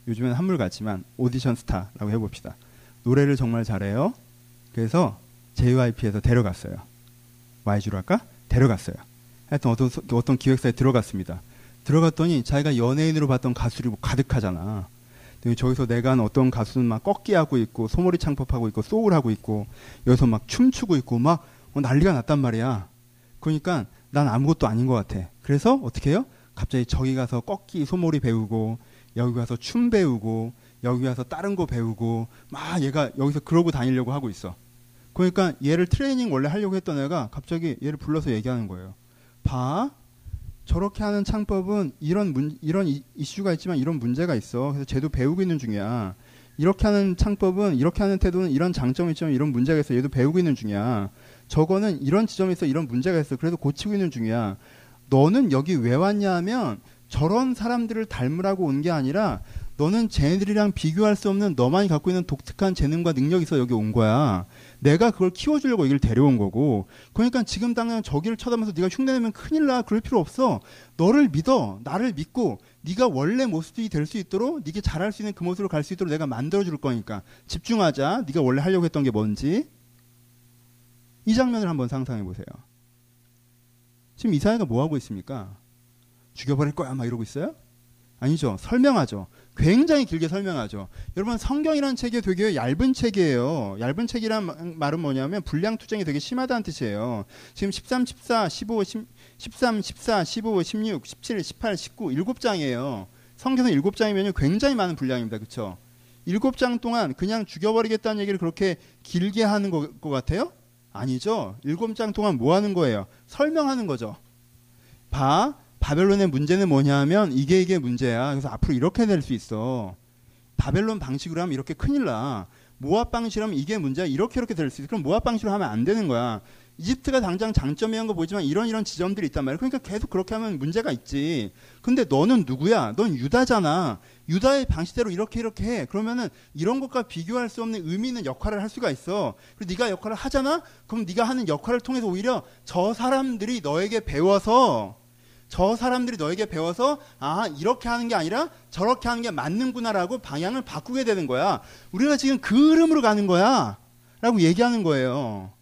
요즘엔 한물 같지만 오디션 스타라고 해봅시다. 노래를 정말 잘해요. 그래서 JYP에서 데려갔어요. YG로 할까? 데려갔어요. 하여튼 어떤, 어떤 기획사에 들어갔습니다. 들어갔더니 자기가 연예인으로 봤던 가수들이 뭐 가득하잖아. 저기서 내가 한 어떤 가수는 막 꺾기하고 있고 소머리 창법하고 있고 소울하고 있고 여기서 막 춤추고 있고 막 어, 난리가 났단 말이야. 그러니까 난 아무것도 아닌 것 같아. 그래서 어떻게 해요? 갑자기 저기 가서 꺾기 소머리 배우고 여기 가서 춤 배우고 여기 가서 다른 거 배우고 막 얘가 여기서 그러고 다니려고 하고 있어. 그러니까 얘를 트레이닝 원래 하려고 했던 애가 갑자기 얘를 불러서 얘기하는 거예요. 봐. 저렇게 하는 창법은 이런 문, 이런 이, 이슈가 있지만 이런 문제가 있어. 그래서 쟤도 배우고 있는 중이야. 이렇게 하는 창법은 이렇게 하는 태도는 이런 장점이 있지만 이런 문제가 있어. 얘도 배우고 있는 중이야. 저거는 이런 지점에 서 이런 문제가 있어. 그래도 고치고 있는 중이야. 너는 여기 왜 왔냐 하면 저런 사람들을 닮으라고 온 게 아니라 너는 쟤네들이랑 비교할 수 없는 너만이 갖고 있는 독특한 재능과 능력이 있어 여기 온 거야. 내가 그걸 키워주려고 여기를 데려온 거고. 그러니까 지금 당장 저기를 쳐다보면서 네가 흉내내면 큰일 나. 그럴 필요 없어. 너를 믿어. 나를 믿고 네가 원래 모습이 될 수 있도록 네가 잘할 수 있는 그 모습으로 갈 수 있도록 내가 만들어줄 거니까 집중하자. 네가 원래 하려고 했던 게 뭔지. 이 장면을 한번 상상해 보세요. 지금 이사야가 뭐 하고 있습니까? 죽여버릴 거야 막 이러고 있어요? 아니죠. 설명하죠. 굉장히 길게 설명하죠. 여러분 성경이라는 책이 되게 얇은 책이에요. 얇은 책이란 말은 뭐냐면 분량 투쟁이 되게 심하다는 뜻이에요. 지금 13, 14, 15, 10, 13, 14, 15, 16, 17, 18, 19 7장이에요. 성경은 7장이면 굉장히 많은 분량입니다. 그렇죠? 7장 동안 그냥 죽여버리겠다는 얘기를 그렇게 길게 하는 것, 것 같아요? 아니죠. 7장 동안 뭐 하는 거예요? 설명하는 거죠. 봐. 바벨론의 문제는 뭐냐 하면 이게 이게 문제야. 그래서 앞으로 이렇게 될 수 있어. 바벨론 방식으로 하면 이렇게 큰일 나. 모압 방식으로 하면 이게 문제야. 이렇게 이렇게 될 수 있어. 그럼 모압 방식으로 하면 안 되는 거야. 이집트가 당장 장점이한 거 보지만 이런 이런 지점들이 있단 말이야. 그러니까 계속 그렇게 하면 문제가 있지. 근데 너는 누구야? 넌 유다잖아. 유다의 방식대로 이렇게 이렇게 해. 그러면은 이런 것과 비교할 수 없는 의미 있는 역할을 할 수가 있어. 그리고 네가 역할을 하잖아. 그럼 네가 하는 역할을 통해서 오히려 저 사람들이 너에게 배워서 저 사람들이 너에게 배워서 아 이렇게 하는 게 아니라 저렇게 하는 게 맞는구나라고 방향을 바꾸게 되는 거야. 우리가 지금 그 흐름으로 가는 거야라고 얘기하는 거예요.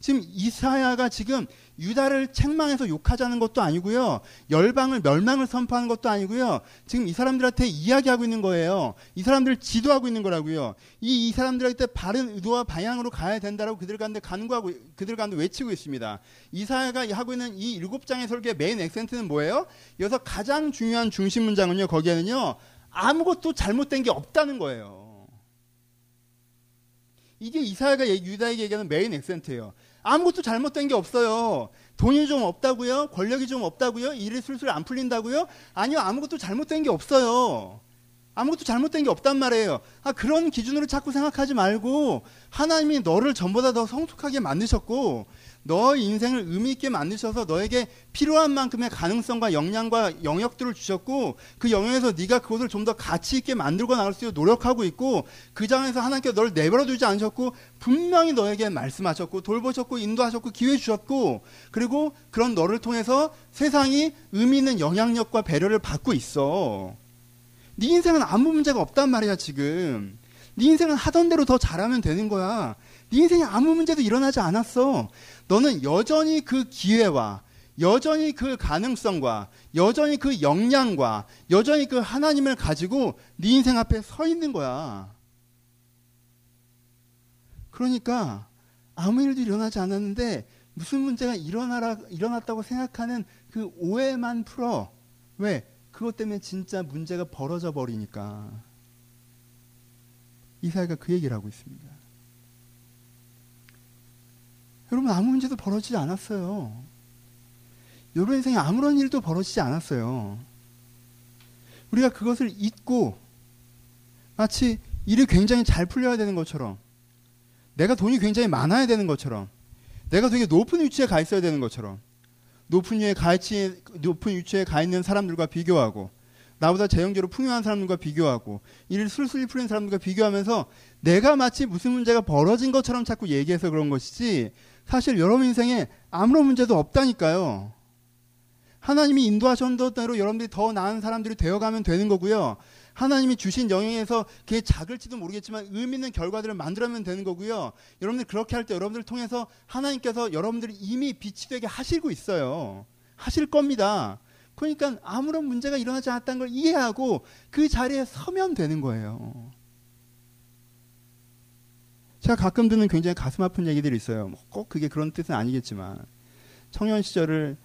지금 이사야가 지금 유다를 책망해서 욕하자는 것도 아니고요. 열방을 멸망을 선포하는 것도 아니고요. 지금 이 사람들한테 이야기하고 있는 거예요. 이 사람들을 지도하고 있는 거라고요. 이, 이 사람들한테 바른 의도와 방향으로 가야 된다라고 그들 가운데 간구하고 그들 가운데 외치고 있습니다. 이사야가 하고 있는 이 일곱 장의 설교의 메인 액센트는 뭐예요? 여기서 가장 중요한 중심 문장은요. 거기에는요. 아무것도 잘못된 게 없다는 거예요. 이게 이사야가 유다에게 얘기하는 메인 액센트예요. 아무것도 잘못된 게 없어요. 돈이 좀 없다고요? 권력이 좀 없다고요? 일이 술술 안 풀린다고요? 아니요, 아무것도 잘못된 게 없어요. 아무것도 잘못된 게 없단 말이에요. 아, 그런 기준으로 자꾸 생각하지 말고 하나님이 너를 전보다 더 성숙하게 만드셨고 너 인생을 의미 있게 만드셔서 너에게 필요한 만큼의 가능성과 역량과 영역들을 주셨고 그 영역에서 네가 그것을 좀 더 가치 있게 만들고 나갈 수 있도록 노력하고 있고 그 장에서 하나님께서 너를 내버려 두지 않으셨고 분명히 너에게 말씀하셨고 돌보셨고 인도하셨고 기회 주셨고 그리고 그런 너를 통해서 세상이 의미 있는 영향력과 배려를 받고 있어. 네 인생은 아무 문제가 없단 말이야 지금. 네 인생은 하던 대로 더 잘하면 되는 거야. 네 인생에 아무 문제도 일어나지 않았어. 너는 여전히 그 기회와 여전히 그 가능성과 여전히 그 역량과 여전히 그 하나님을 가지고 네 인생 앞에 서 있는 거야. 그러니까 아무 일도 일어나지 않았는데 무슨 문제가 일어나라, 일어났다고 생각하는 그 오해만 풀어. 왜? 그것 때문에 진짜 문제가 벌어져 버리니까. 이사야가 그 얘기를 하고 있습니다. 여러분 아무 문제도 벌어지지 않았어요. 여러분 인생에 아무런 일도 벌어지지 않았어요. 우리가 그것을 잊고 마치 일이 굉장히 잘 풀려야 되는 것처럼 내가 돈이 굉장히 많아야 되는 것처럼 내가 되게 높은 위치에 가 있어야 되는 것처럼 높은 위에 가 있지 높은 위치에 가 있는 사람들과 비교하고 나보다 재형제로 풍요한 사람들과 비교하고 일을 술술 풀린 사람들과 비교하면서 내가 마치 무슨 문제가 벌어진 것처럼 자꾸 얘기해서 그런 것이지 사실 여러분 인생에 아무런 문제도 없다니까요. 하나님이 인도하셨던 대로 여러분들이 더 나은 사람들이 되어가면 되는 거고요. 하나님이 주신 영역에서 그게 작을지도 모르겠지만 의미 있는 결과들을 만들어면 되는 거고요. 여러분들 그렇게 할 때 여러분들을 통해서 하나님께서 여러분들이 이미 빛이 되게 하시고 있어요. 하실 겁니다. 그러니까 아무런 문제가 일어나지 않았다는 걸 이해하고 그 자리에 서면 되는 거예요. 제가 가끔 듣는 굉장히 가슴 아픈 얘기들이 있어요. 뭐꼭 그게 그런 뜻은 아니겠지만 청년 시절을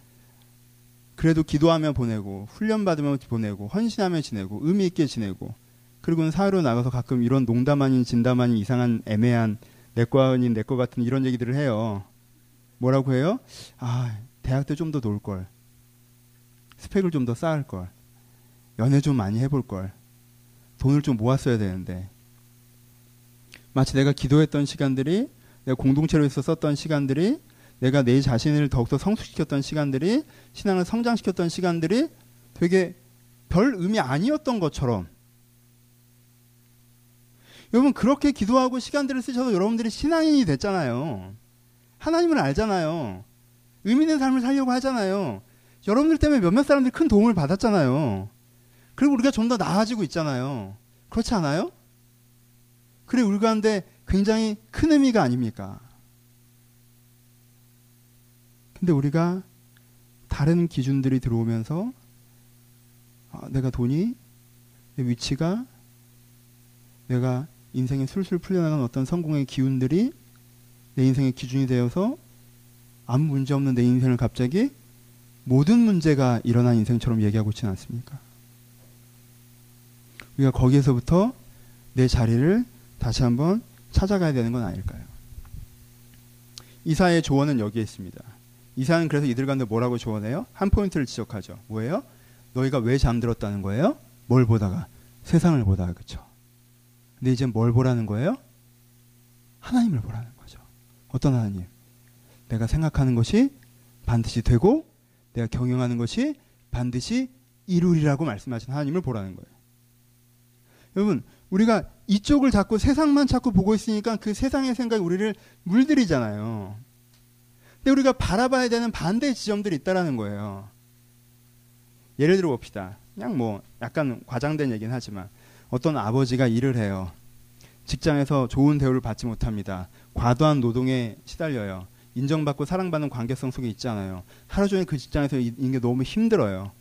그래도 기도하며 보내고 훈련 받으며 보내고 헌신하며 지내고 의미 있게 지내고 그리고는 사회로 나가서 가끔 이런 농담 아닌 진담 아닌 이상한 애매한 내과 아닌 내거 같은 이런 얘기들을 해요. 뭐라고 해요? 아 대학 때 좀 더 놀 걸. 스펙을 좀 더 쌓을 걸. 연애 좀 많이 해볼 걸. 돈을 좀 모았어야 되는데 마치 내가 기도했던 시간들이 내가 공동체로 있어 썼던 시간들이 내가 내 자신을 더욱더 성숙시켰던 시간들이 신앙을 성장시켰던 시간들이 되게 별 의미 아니었던 것처럼 여러분 그렇게 기도하고 시간들을 쓰셔서 여러분들이 신앙인이 됐잖아요. 하나님을 알잖아요. 의미 있는 삶을 살려고 하잖아요. 여러분들 때문에 몇몇 사람들이 큰 도움을 받았잖아요. 그리고 우리가 좀 더 나아지고 있잖아요. 그렇지 않아요? 그래 우리 가운데 굉장히 큰 의미가 아닙니까? 근데 우리가 다른 기준들이 들어오면서 아, 내가 돈이 내 위치가 내가 인생에 술술 풀려나가는 어떤 성공의 기운들이 내 인생의 기준이 되어서 아무 문제 없는 내 인생을 갑자기 모든 문제가 일어난 인생처럼 얘기하고 있지는 않습니까? 우리가 거기에서부터 내 자리를 다시 한번 찾아가야 되는 건 아닐까요? 이사의 조언은 여기에 있습니다. 이사는 그래서 이들 가운데 뭐라고 조언해요? 한 포인트를 지적하죠. 뭐예요? 너희가 왜 잠들었다는 거예요? 뭘 보다가? 세상을 보다가, 그쵸? 근데 이제 뭘 보라는 거예요? 하나님을 보라는 거죠. 어떤 하나님? 내가 생각하는 것이 반드시 되고, 내가 경영하는 것이 반드시 이루리라고 말씀하신 하나님을 보라는 거예요. 여러분, 우리가 이쪽을 자꾸 세상만 자꾸 보고 있으니까 그 세상의 생각이 우리를 물들이잖아요. 근데 우리가 바라봐야 되는 반대 지점들이 있다라는 거예요. 예를 들어 봅시다. 그냥 뭐 약간 과장된 얘기는 하지만 어떤 아버지가 일을 해요. 직장에서 좋은 대우를 받지 못합니다. 과도한 노동에 시달려요. 인정받고 사랑받는 관계성 속에 있지 않아요. 하루 종일 그 직장에서 있는 게 너무 힘들어요.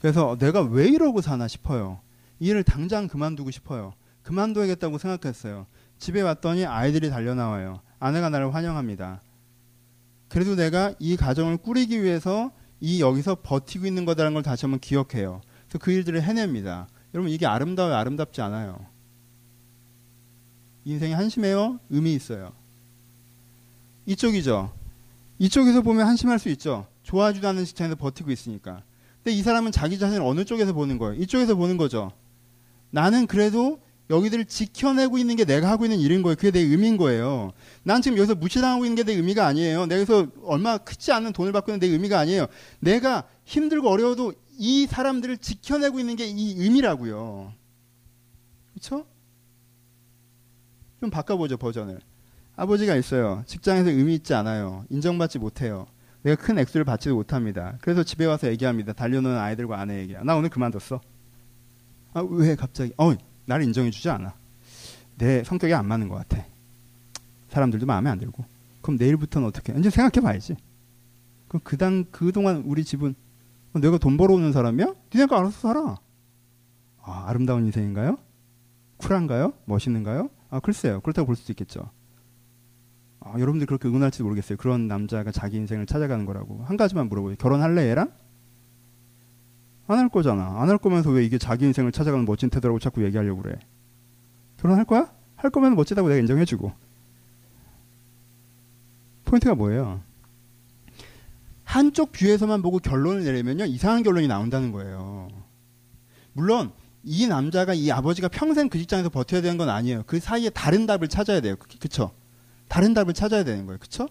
그래서 내가 왜 이러고 사나 싶어요. 이 일을 당장 그만두고 싶어요. 그만둬야겠다고 생각했어요. 집에 왔더니 아이들이 달려나와요. 아내가 나를 환영합니다. 그래도 내가 이 가정을 꾸리기 위해서 이 여기서 버티고 있는 거다라는 걸 다시 한번 기억해요. 그래서 그 일들을 해냅니다. 여러분 이게 아름다워요? 아름답지 않아요? 인생이 한심해요? 의미 있어요. 이쪽이죠. 이쪽에서 보면 한심할 수 있죠. 좋아하지도 않는 직장에서 버티고 있으니까. 근데 이 사람은 자기 자신을 어느 쪽에서 보는 거예요? 이쪽에서 보는 거죠. 나는 그래도 여기들을 지켜내고 있는 게 내가 하고 있는 일인 거예요. 그게 내 의미인 거예요. 난 지금 여기서 무시당하고 있는 게 내 의미가 아니에요. 내가 여기서 얼마 크지 않은 돈을 받고 있는 내 의미가 아니에요. 내가 힘들고 어려워도 이 사람들을 지켜내고 있는 게 이 의미라고요. 그렇죠? 좀 바꿔보죠 버전을. 아버지가 있어요. 직장에서 의미 있지 않아요. 인정받지 못해요. 내가 큰 액수를 받지도 못합니다. 그래서 집에 와서 얘기합니다. 달려노는 아이들과 아내 얘기야. 나 오늘 그만뒀어. 아, 왜 갑자기? 어, 나를 인정해주지 않아. 내 성격이 안 맞는 것 같아. 사람들도 마음에 안 들고. 그럼 내일부터는 어떻게? 이제 생각해봐야지. 그럼 그당 그동안 우리 집은 어, 내가 돈 벌어오는 사람이야? 니네가 알아서 살아. 아, 아름다운 인생인가요? 쿨한가요? 멋있는가요? 아, 글쎄요. 그렇다고 볼 수도 있겠죠. 아, 여러분들 그렇게 응원할지 모르겠어요. 그런 남자가 자기 인생을 찾아가는 거라고. 한 가지만 물어보요. 결혼할래, 얘랑? 안 할 거잖아. 안 할 거면서 왜 이게 자기 인생을 찾아가는 멋진 태도라고 자꾸 얘기하려고 그래. 결혼할 거야? 할 거면 멋지다고 내가 인정해주고. 포인트가 뭐예요? 한쪽 view에서만 보고 결론을 내리면요 이상한 결론이 나온다는 거예요. 물론 이 남자가 이 아버지가 평생 그 직장에서 버텨야 되는 건 아니에요. 그 사이에 다른 답을 찾아야 돼요. 그쵸? 다른 답을 찾아야 되는 거예요. 그쵸?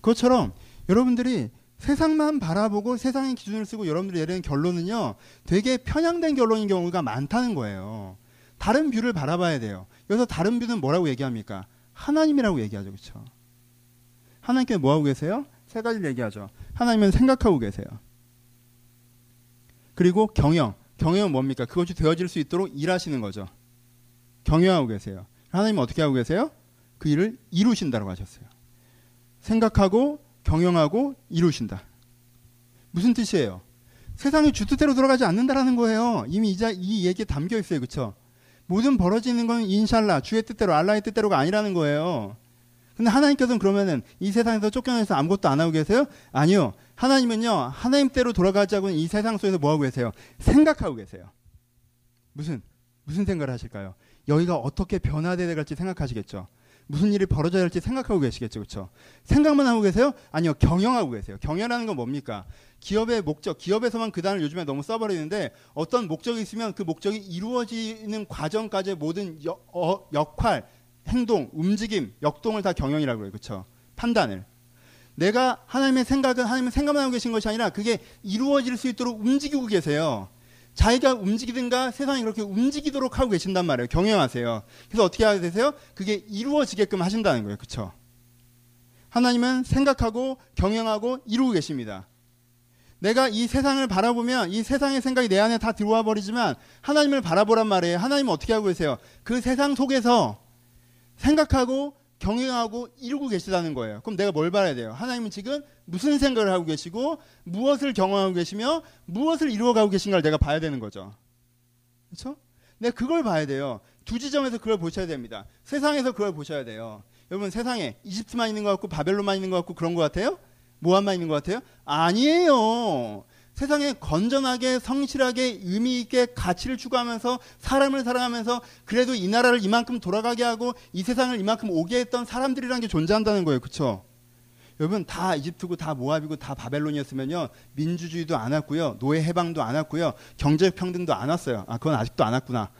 그것처럼 여러분들이 세상만 바라보고 세상의 기준을 쓰고 여러분들이 내리는 결론은요, 되게 편향된 결론인 경우가 많다는 거예요. 다른 view를 바라봐야 돼요. 여기서 다른 view는 뭐라고 얘기합니까? 하나님이라고 얘기하죠. 그쵸? 하나님께 뭐 하고 계세요? 세 가지를 얘기하죠. 하나님은 생각하고 계세요. 그리고 경영. 경영은 뭡니까? 그것이 되어질 수 있도록 일하시는 거죠. 경영하고 계세요. 하나님은 어떻게 하고 계세요? 그 일을 이루신다고 하셨어요. 생각하고 경영하고 이루신다. 무슨 뜻이에요? 세상이 주뜻대로 돌아가지 않는다라는 거예요. 이미 이자 이 얘기에 담겨 있어요. 그렇죠? 모든 벌어지는 건 인샬라 주의 뜻대로 알라의 뜻대로가 아니라는 거예요. 근데 하나님께서는 그러면은 이 세상에서 쫓겨나서 아무것도 안 하고 계세요? 아니요. 하나님은요, 하나님대로 돌아가자고는 이 세상 속에서 뭐 하고 계세요? 생각하고 계세요. 무슨, 무슨 생각을 하실까요? 여기가 어떻게 변화되어 갈지 생각하시겠죠? 무슨 일이 벌어져야 할지 생각하고 계시겠죠. 그렇죠? 생각만 하고 계세요? 아니요. 경영하고 계세요. 경영이라는 건 뭡니까? 기업의 목적, 기업에서만 그 단어를 요즘에 너무 써버리는데 어떤 목적이 있으면 그 목적이 이루어지는 과정까지의 모든 여, 어, 역할, 행동, 움직임, 역동을 다 경영이라고 그래요. 그렇죠? 판단을. 내가 하나님의 생각은 하나님의 생각만 하고 계신 것이 아니라 그게 이루어질 수 있도록 움직이고 계세요. 자기가 움직이든가 세상이 그렇게 움직이도록 하고 계신단 말이에요. 경영하세요. 그래서 어떻게 하게 되세요? 그게 이루어지게끔 하신다는 거예요. 그렇죠? 하나님은 생각하고 경영하고 이루고 계십니다. 내가 이 세상을 바라보면 이 세상의 생각이 내 안에 다 들어와 버리지만 하나님을 바라보란 말이에요. 하나님은 어떻게 하고 계세요? 그 세상 속에서 생각하고 경영하고 이루고 계시다는 거예요. 그럼 내가 뭘 봐야 돼요? 하나님은 지금 무슨 생각을 하고 계시고 무엇을 경험하고 계시며 무엇을 이루어가고 계신가를 내가 봐야 되는 거죠. 그렇죠? 내가 그걸 봐야 돼요. 두 지점에서 그걸 보셔야 됩니다. 세상에서 그걸 보셔야 돼요. 여러분 세상에 이집트만 있는 것 같고 바벨론만 있는 것 같고 그런 것 같아요? 모함만 있는 것 같아요? 아니에요. 세상에 건전하게 성실하게 의미 있게 가치를 추구하면서 사람을 사랑하면서 그래도 이 나라를 이만큼 돌아가게 하고 이 세상을 이만큼 오게 했던 사람들이라는 게 존재한다는 거예요. 그렇죠? 여러분 다 이집트고 다 모압이고 다 바벨론이었으면요 민주주의도 안 왔고요 노예 해방도 안 왔고요 경제 평등도 안 왔어요. 아 그건 아직도 안 왔구나.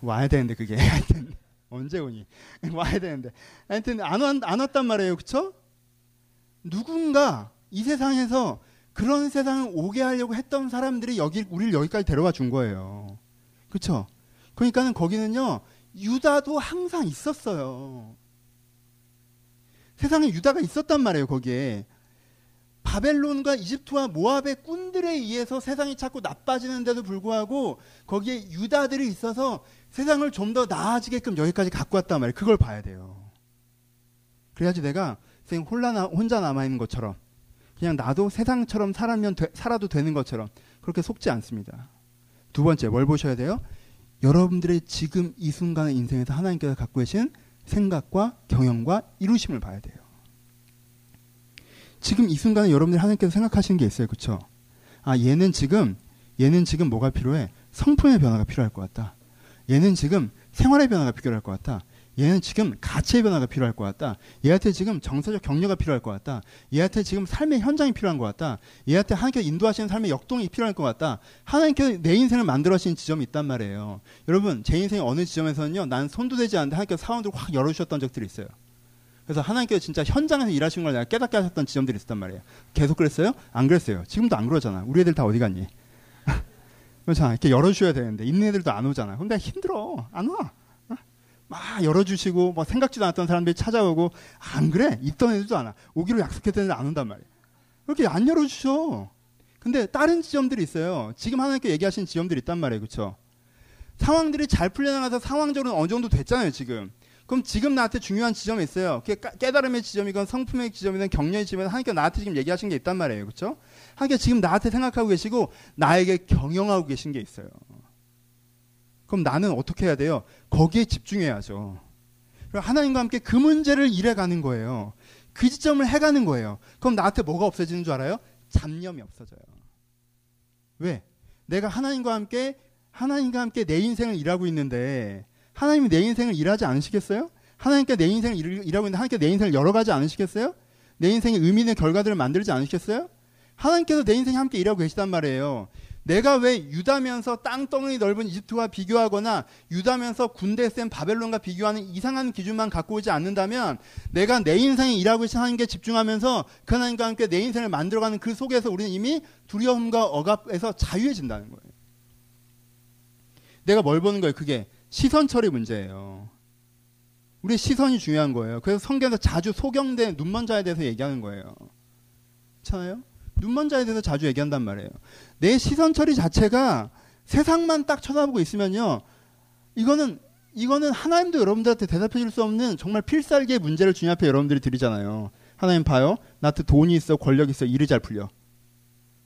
와야 되는데 그게 하여튼 언제 오니 와야 되는데 하여튼 안, 왔, 안 왔단 말이에요. 그렇죠? 누군가 이 세상에서 그런 세상을 오게 하려고 했던 사람들이 여기 우리를 여기까지 데려와 준 거예요. 그렇죠? 그러니까는 거기는요. 유다도 항상 있었어요. 세상에 유다가 있었단 말이에요, 거기에. 바벨론과 이집트와 모압의 꾼들에 의해서 세상이 자꾸 나빠지는데도 불구하고 거기에 유다들이 있어서 세상을 좀 더 나아지게끔 여기까지 갖고 왔단 말이에요. 그걸 봐야 돼요. 그래야지 내가 혼자 남아있는 것처럼 그냥 나도 세상처럼 살면 되, 살아도 되는 것처럼 그렇게 속지 않습니다. 두 번째 뭘 보셔야 돼요? 여러분들의 지금 이 순간의 인생에서 하나님께서 갖고 계신 생각과 경영과 이루심을 봐야 돼요. 지금 이 순간에 여러분들이 하나님께서 생각하시는 게 있어요. 그렇죠? 아, 얘는 지금 얘는 지금 뭐가 필요해? 성품의 변화가 필요할 것 같다. 얘는 지금 생활의 변화가 필요할 것 같다. 얘는 지금 가치의 변화가 필요할 것 같다. 얘한테 지금 정서적 격려가 필요할 것 같다. 얘한테 지금 삶의 현장이 필요한 것 같다. 얘한테 하나님께서 인도하시는 삶의 역동이 필요할 것 같다. 하나님께서 내 인생을 만들어 주신 지점이 있단 말이에요. 여러분, 제 인생의 어느 지점에서는요, 난 손도 되지 않는데 하나님께서 사원들을 확 열어주셨던 적들이 있어요. 그래서 하나님께서 진짜 현장에서 일하시는 걸 내가 깨닫게 하셨던 지점들이 있었단 말이에요. 계속 그랬어요? 안 그랬어요. 지금도 안 그러잖아. 우리 애들 다 어디 갔니? 그렇잖아. 이렇게 열어주셔야 되는데, 있는 애들도 안 오잖아. 근데 힘들어. 안 와. 막 열어주시고 뭐 생각지도 않았던 사람들이 찾아오고 안 그래 있던 애들도 안 와. 오기로 약속했던 애들 안 온단 말이에요. 그렇게 안 열어주셔. 근데 다른 지점들이 있어요. 지금 하나님께 얘기하신 지점들이 있단 말이에요. 그렇죠? 상황들이 잘 풀려나가서 상황적으로 어느 정도 됐잖아요. 지금. 그럼 지금 나한테 중요한 지점이 있어요. 깨달음의 지점이건 성품의 지점이건 격려의 지점이건 하나님께 나한테 지금 얘기하신 게 있단 말이에요. 그렇죠? 하나님께 지금 나한테 생각하고 계시고 나에게 경영하고 계신 게 있어요. 그럼 나는 어떻게 해야 돼요? 거기에 집중해야죠. 하나님과 함께 그 문제를 일해가는 거예요. 그 지점을 해가는 거예요. 그럼 나한테 뭐가 없어지는 줄 알아요? 잡념이 없어져요. 왜? 내가 하나님과 함께 하나님과 함께 내 인생을 일하고 있는데 하나님이 내 인생을 일하지 않으시겠어요? 하나님께 내 인생을 일, 하고 있는데 하나님께 내 인생을 열어가지 않으시겠어요? 내 인생에 의미 있는 결과들을 만들지 않으시겠어요? 하나님께서 내 인생에 함께 일하고 계시단 말이에요. 내가 왜 유다면서 땅덩이 넓은 이집트와 비교하거나 유다면서 군대 센 바벨론과 비교하는 이상한 기준만 갖고 오지 않는다면 내가 내 인생에 일하고 있는 하나님께 집중하면서 그 하나님과 함께 내 인생을 만들어가는 그 속에서 우리는 이미 두려움과 억압에서 자유해진다는 거예요. 내가 뭘 보는 거예요? 그게 시선 처리 문제예요. 우리 시선이 중요한 거예요. 그래서 성경에서 자주 소경된 눈먼 자에 대해서 얘기하는 거예요. 그렇잖아요? 눈먼 자에 대해서 자주 얘기한단 말이에요. 내 시선 처리 자체가 세상만 딱 쳐다보고 있으면요. 이거는 이거는 하나님도 여러분들한테 대답해 줄 수 없는 정말 필살기의 문제를 주님 앞에 여러분들이 드리잖아요. 하나님 봐요. 나한테 돈이 있어, 권력 있어, 일이 잘 풀려.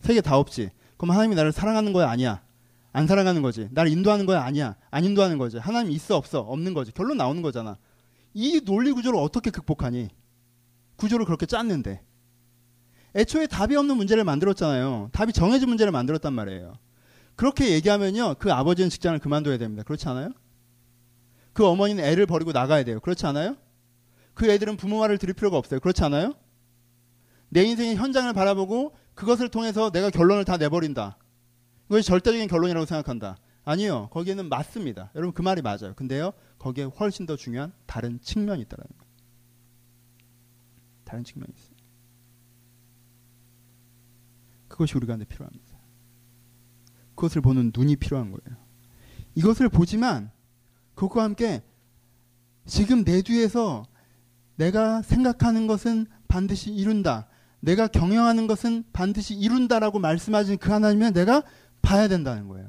세 개 다 없지. 그럼 하나님이 나를 사랑하는 거야, 아니야? 안 사랑하는 거지. 나를 인도하는 거야, 아니야? 안 인도하는 거지. 하나님 있어, 없어? 없는 거지. 결론 나오는 거잖아. 이 논리 구조를 어떻게 극복하니? 구조를 그렇게 짰는데. 애초에 답이 없는 문제를 만들었잖아요. 답이 정해진 문제를 만들었단 말이에요. 그렇게 얘기하면요. 그 아버지는 직장을 그만둬야 됩니다. 그렇지 않아요? 그 어머니는 애를 버리고 나가야 돼요. 그렇지 않아요? 그 애들은 부모 말을 들을 필요가 없어요. 그렇지 않아요? 내 인생의 현장을 바라보고 그것을 통해서 내가 결론을 다 내버린다. 그것이 절대적인 결론이라고 생각한다. 아니요. 거기에는 맞습니다. 여러분 그 말이 맞아요. 근데요. 거기에 훨씬 더 중요한 다른 측면이 있다는 거예요. 다른 측면이 있어요. 그것이 우리 가운데 필요합니다. 그것을 보는 눈이 필요한 거예요. 이것을 보지만 그것과 함께 지금 내 뒤에서 내가 생각하는 것은 반드시 이룬다. 내가 경영하는 것은 반드시 이룬다라고 말씀하신 그 하나님을 내가 봐야 된다는 거예요.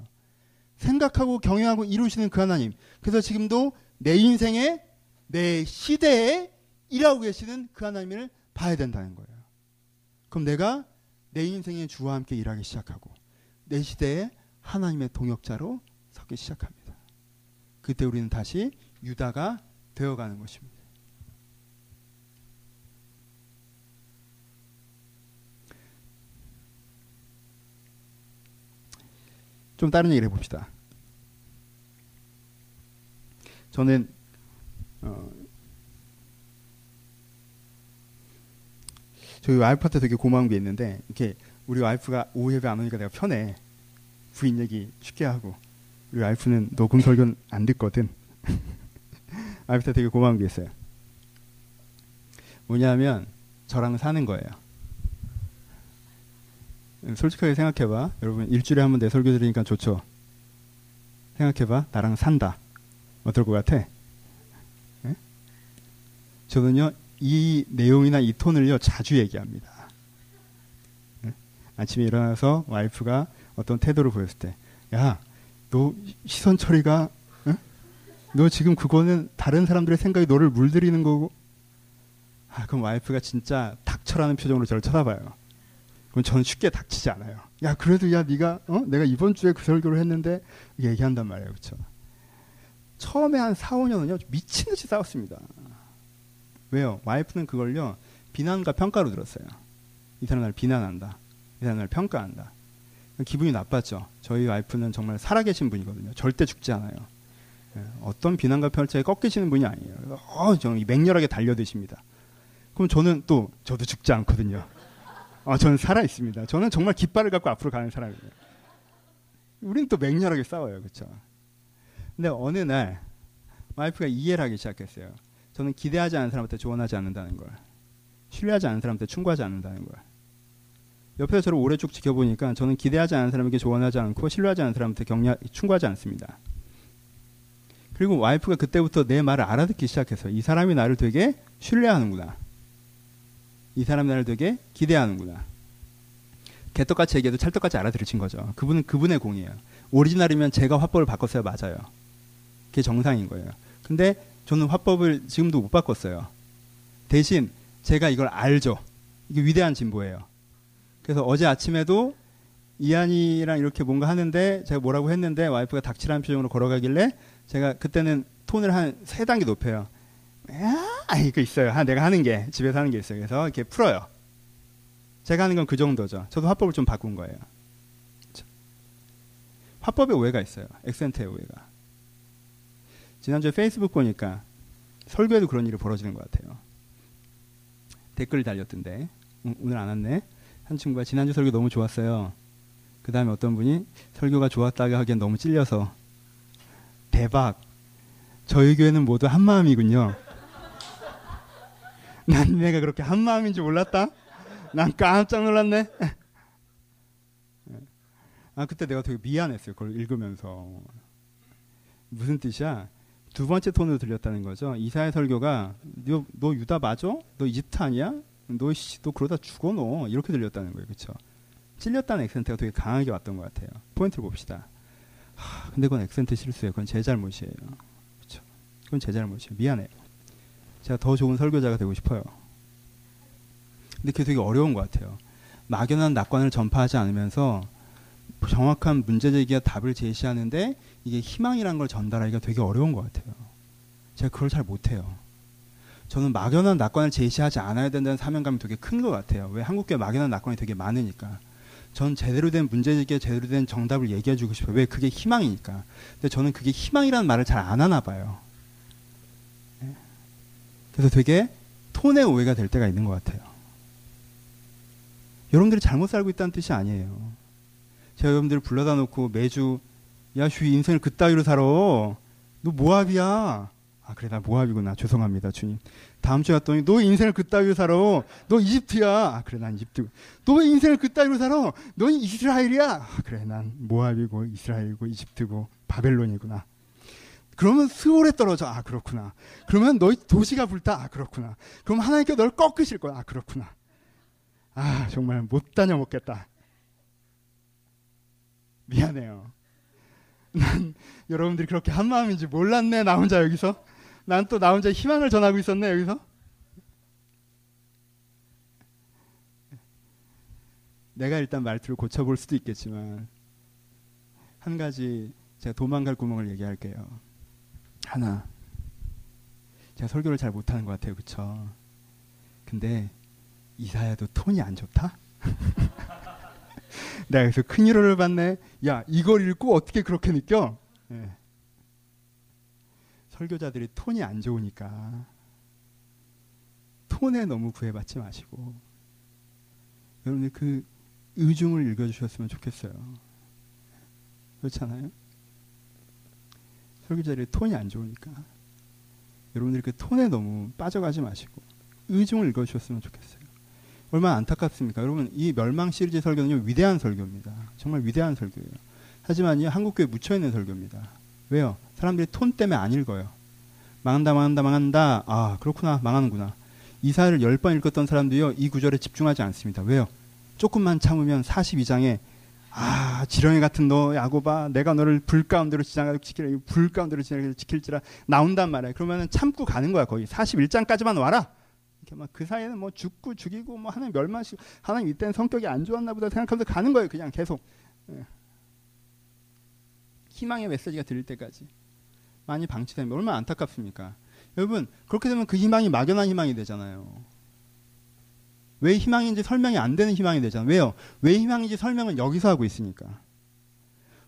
생각하고 경영하고 이루시는 그 하나님. 그래서 지금도 내 인생에 내 시대에 일하고 계시는 그 하나님을 봐야 된다는 거예요. 그럼 내가 내 인생의 주와 함께 일하기 시작하고 내 시대에 하나님의 동역자로 서기 시작합니다. 그때 우리는 다시 유다가 되어가는 것입니다. 좀 다른 얘기를 해봅시다. 저는 어, 저희 와이프한테 되게 고마운 게 있는데 이렇게 우리 와이프가 오후 예배 안 오니까 내가 편해. 부인 얘기 쉽게 하고. 우리 와이프는 녹음 설교는 안 듣거든. 와이프한테 되게 고마운 게 있어요. 뭐냐면 저랑 사는 거예요. 솔직하게 생각해봐. 여러분 일주일에 한 번 내 설교 들으니까 좋죠? 생각해봐. 나랑 산다. 어떨 것 같아? 네? 저는요 이 내용이나 이 톤을요 자주 얘기합니다. 네? 아침에 일어나서 와이프가 어떤 태도를 보였을 때, 야, 너 시선 처리가, 네? 너 지금 그거는 다른 사람들의 생각이 너를 물들이는 거고, 아, 그럼 와이프가 진짜 닥쳐라는 표정으로 저를 쳐다봐요. 그럼 저는 쉽게 닥치지 않아요. 야, 그래도 야, 네가 어? 내가 이번 주에 그 설교를 했는데 얘기한단 말이에요, 그렇죠? 처음에 한 4, 5년은요 미친 듯이 싸웠습니다. 왜요? 와이프는 그걸요 비난과 평가로 들었어요. 이 사람 날 비난한다. 이 사람 날 평가한다. 기분이 나빴죠. 저희 와이프는 정말 살아계신 분이거든요. 절대 죽지 않아요. 예, 어떤 비난과 평가에 꺾이시는 분이 아니에요. 어, 저는 맹렬하게 달려드십니다. 그럼 저는 또 저도 죽지 않거든요. 어, 저는 살아 있습니다. 저는 정말 깃발을 갖고 앞으로 가는 사람이에요. 우리는 또 맹렬하게 싸워요, 그렇죠? 근데 어느 날 와이프가 이해를 하기 시작했어요. 저는 기대하지 않는 사람한테 조언하지 않는다는 걸. 신뢰하지 않는 사람한테 충고하지 않는다는 걸. 옆에서 저를 오래 쭉 지켜보니까 저는 기대하지 않는 사람에게 조언하지 않고 신뢰하지 않는 사람한테 격려, 충고하지 않습니다. 그리고 와이프가 그때부터 내 말을 알아듣기 시작해서 이 사람이 나를 되게 신뢰하는구나. 이 사람이 나를 되게 기대하는구나. 개떡같이 얘기해도 찰떡같이 알아들으신 거죠. 그분은 그분의 공이에요. 오리지널이면 제가 화법을 바꿨어야 맞아요. 그게 정상인 거예요. 근데 저는 화법을 지금도 못 바꿨어요. 대신 제가 이걸 알죠. 이게 위대한 진보예요. 그래서 어제 아침에도 이한이랑 이렇게 뭔가 하는데 제가 뭐라고 했는데 와이프가 닥치라는 표정으로 걸어가길래 제가 그때는 톤을 한 세 단계 높여요. 아, 이거 있어요. 하, 내가 하는 게 집에서 하는 게 있어요. 그래서 이렇게 풀어요. 제가 하는 건 그 정도죠. 저도 화법을 좀 바꾼 거예요. 화법에 오해가 있어요. 액센트의 오해가. 지난주에 페이스북 보니까 설교에도 그런 일이 벌어지는 것 같아요. 댓글 달렸던데 오늘 안 왔네. 한 친구가 지난주 설교 너무 좋았어요. 그 다음에 어떤 분이 설교가 좋았다고 하기엔 너무 찔려서 대박. 저희 교회는 모두 한 마음이군요. 난 내가 그렇게 한 마음인 줄 몰랐다. 난 깜짝 놀랐네. 아 그때 내가 되게 미안했어요. 그걸 읽으면서 무슨 뜻이야? 두 번째 톤으로 들렸다는 거죠. 이사의 설교가 너, 너 유다 맞아? 너 이집트 아니야? 너, 씨, 너 그러다 죽어 너 이렇게 들렸다는 거예요. 그렇죠? 찔렸다는 액센트가 되게 강하게 왔던 것 같아요. 포인트를 봅시다. 하, 근데 그건 액센트 실수예요. 그건 제 잘못이에요. 그렇죠? 그건 제 잘못이에요. 미안해요. 제가 더 좋은 설교자가 되고 싶어요. 근데 그게 되게 어려운 것 같아요. 막연한 낙관을 전파하지 않으면서 정확한 문제 제기와 답을 제시하는데 이게 희망이란 걸 전달하기가 되게 어려운 것 같아요. 제가 그걸 잘 못해요. 저는 막연한 낙관을 제시하지 않아야 된다는 사명감이 되게 큰 것 같아요. 왜 한국교회 막연한 낙관이 되게 많으니까. 전 제대로 된 문제 제기에 제대로 된 정답을 얘기해 주고 싶어요. 왜 그게 희망이니까. 근데 저는 그게 희망이라는 말을 잘 안 하나 봐요. 네? 그래서 되게 톤의 오해가 될 때가 있는 것 같아요. 여러분들이 잘못 살고 있다는 뜻이 아니에요. 제가 여러분들을 불러다 놓고 매주 야, 슈 인생을 그따위로 살아. 너 모압이야. 아, 그래, 나 모압이구나. 죄송합니다, 주님. 다음 주에 갔더니 너 인생을 그따위로 살아. 너 이집트야. 아, 그래, 난 이집트. 너 인생을 그따위로 살아. 너 이스라엘이야. 아, 그래, 난 모압이고 이스라엘이고 이집트고 바벨론이구나. 그러면 스월에 떨어져. 아, 그렇구나. 그러면 너희 도시가 불타. 아, 그렇구나. 그럼 하나님께 널 꺾으실 거야. 아, 그렇구나. 아, 정말 못 다녀 먹겠다. 미안해요. 난 여러분들이 그렇게 한 마음인지 몰랐네. 나 혼자 여기서. 난 또 나 혼자 희망을 전하고 있었네. 여기서. 내가 일단 말투를 고쳐볼 수도 있겠지만 한 가지 제가 도망갈 구멍을 얘기할게요. 하나. 제가 설교를 잘 못하는 것 같아요. 그쵸? 근데 이사야도 톤이 안 좋다? 내가 여기서 큰 위로를 받네. 야, 이걸 읽고 어떻게 그렇게 느껴? 네. 설교자들이 톤이 안 좋으니까 톤에 너무 구애받지 마시고 여러분들 그 의중을 읽어주셨으면 좋겠어요. 그렇잖아요? 설교자들이 톤이 안 좋으니까 여러분들이 그 톤에 너무 빠져가지 마시고 의중을 읽어주셨으면 좋겠어요. 얼마나 안타깝습니까? 여러분, 이 멸망 시리즈 설교는 위대한 설교입니다. 정말 위대한 설교예요. 하지만 이 한국교회 묻혀 있는 설교입니다. 왜요? 사람들이 톤 때문에 안 읽어요. 망한다, 망한다, 망한다. 아, 그렇구나, 망하는구나. 이사를 열 번 읽었던 사람도요, 이 구절에 집중하지 않습니다. 왜요? 조금만 참으면 42장에 아, 지렁이 같은 너 야고바 내가 너를 불 가운데로 지나가지키라 불 가운데로 지킬지라 나온단 말이야. 그러면은 참고 가는 거야, 거의. 41장까지만 와라. 이렇게 막 그 사이에는 뭐 죽고 죽이고 뭐 하나님 멸망시 하나님 이때는 성격이 안 좋았나 보다 생각하면서 가는 거예요. 그냥 계속. 예. 희망의 메시지가 들릴 때까지 많이 방치되면 얼마나 안타깝습니까? 여러분 그렇게 되면 그 희망이 막연한 희망이 되잖아요. 왜 희망인지 설명이 안 되는 희망이 되잖아요. 왜요? 왜 희망인지 설명은 여기서 하고 있으니까.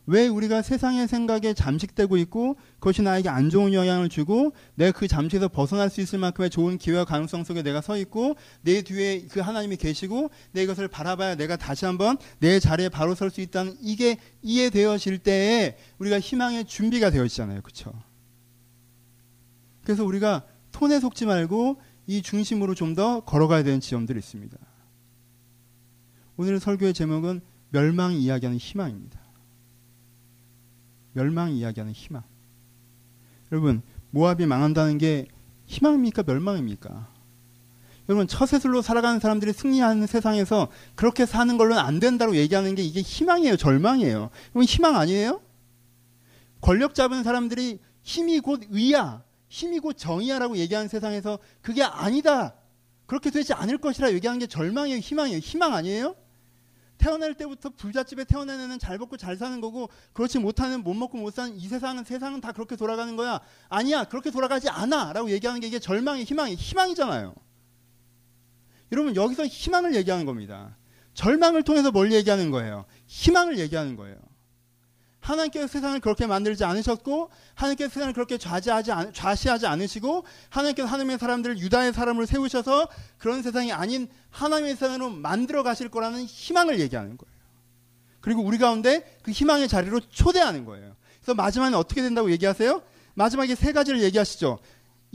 왜 우리가 세상의 생각에 잠식되고 있고 그것이 나에게 안 좋은 영향을 주고 내가 그 잠식에서 벗어날 수 있을 만큼의 좋은 기회와 가능성 속에 내가 서 있고 내 뒤에 그 하나님이 계시고 내 이것을 바라봐야 내가 다시 한번 내 자리에 바로 설 수 있다는 이게 이해되어질 때에 우리가 희망의 준비가 되어지잖아요. 그렇죠? 그래서 우리가 톤에 속지 말고 이 중심으로 좀 더 걸어가야 되는 지점들이 있습니다. 오늘 설교의 제목은 멸망 이야기하는 희망입니다. 멸망 이야기하는 희망. 여러분, 모압이 망한다는 게 희망입니까? 멸망입니까? 여러분, 처세술로 살아가는 사람들이 승리하는 세상에서 그렇게 사는 걸로는 안 된다고 얘기하는 게 이게 희망이에요? 절망이에요? 여러분, 희망 아니에요? 권력 잡은 사람들이 힘이 곧 의야, 힘이 곧 정의야라고 얘기하는 세상에서 그게 아니다. 그렇게 되지 않을 것이라 얘기하는 게 절망이에요? 희망이에요? 희망 아니에요? 태어날 때부터 부잣집에 태어난 애는 잘 먹고 잘 사는 거고 그렇지 못하는 못 먹고 못 사는 이 세상은 세상은 다 그렇게 돌아가는 거야. 아니야. 그렇게 돌아가지 않아라고 얘기하는 게 이게 절망이 희망이 희망이잖아요. 여러분 여기서 희망을 얘기하는 겁니다. 절망을 통해서 뭘 얘기하는 거예요? 희망을 얘기하는 거예요. 하나님께서 세상을 그렇게 만들지 않으셨고 하나님께서 세상을 그렇게 좌지하지 않, 좌시하지 않으시고 하나님께서 하나님의 사람들을 유다의 사람으로 세우셔서 그런 세상이 아닌 하나님의 세상으로 만들어 가실 거라는 희망을 얘기하는 거예요. 그리고 우리 가운데 그 희망의 자리로 초대하는 거예요. 그래서 마지막에 어떻게 된다고 얘기하세요? 마지막에 세 가지를 얘기하시죠.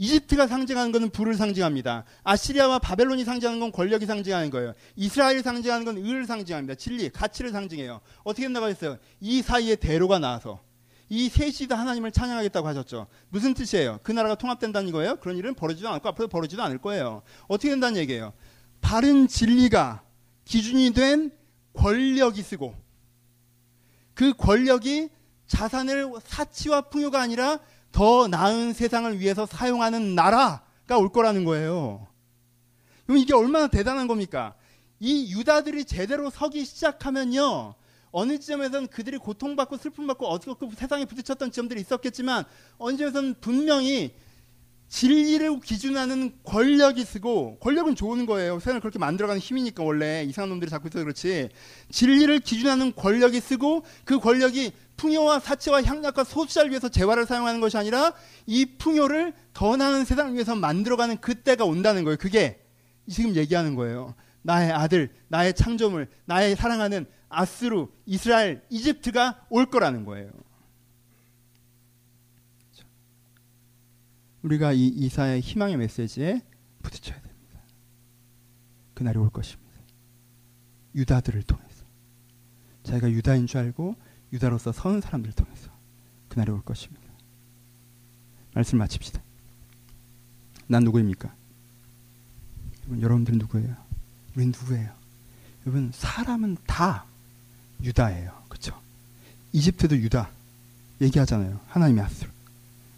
이집트가 상징하는 것은 불을 상징합니다. 아시리아와 바벨론이 상징하는 건 권력이 상징하는 거예요. 이스라엘이 상징하는 건 의를 상징합니다. 진리, 가치를 상징해요. 어떻게 된다고 했어요? 이 사이에 대로가 나와서 이 셋이 다 하나님을 찬양하겠다고 하셨죠. 무슨 뜻이에요? 그 나라가 통합된다는 거예요? 그런 일은 벌어지도 않고 앞으로 벌어지도 않을 거예요. 어떻게 된다는 얘기예요? 바른 진리가 기준이 된 권력이 쓰고 그 권력이 자산을 사치와 풍요가 아니라 더 나은 세상을 위해서 사용하는 나라가 올 거라는 거예요. 그럼 이게 얼마나 대단한 겁니까? 이 유다들이 제대로 서기 시작하면요. 어느 지점에서는 그들이 고통받고 슬픔받고 어떻게 세상에 부딪혔던 지점들이 있었겠지만 어느 지점에서는 분명히 진리를 기준하는 권력이 쓰고 권력은 좋은 거예요. 세상을 그렇게 만들어가는 힘이니까 원래 이상한 놈들이 자꾸 있어서 그렇지. 진리를 기준하는 권력이 쓰고 그 권력이 풍요와 사치와 향락과 소수자를 위해서 재화를 사용하는 것이 아니라 이 풍요를 더 나은 세상을 위해서 만들어가는 그때가 온다는 거예요. 그게 지금 얘기하는 거예요. 나의 아들, 나의 창조물, 나의 사랑하는 아스루, 이스라엘, 이집트가 올 거라는 거예요. 우리가 이 이사의 희망의 메시지에 부딪혀야 됩니다. 그날이 올 것입니다. 유다들을 통해서 자기가 유다인 줄 알고 유다로서 선 사람들을 통해서 그날이 올 것입니다. 말씀 마칩시다. 난 누구입니까? 여러분, 여러분들 누구예요? 우린 누구예요? 여러분 사람은 다 유다예요. 그렇죠? 이집트도 유다 얘기하잖아요. 하나님의 아수르,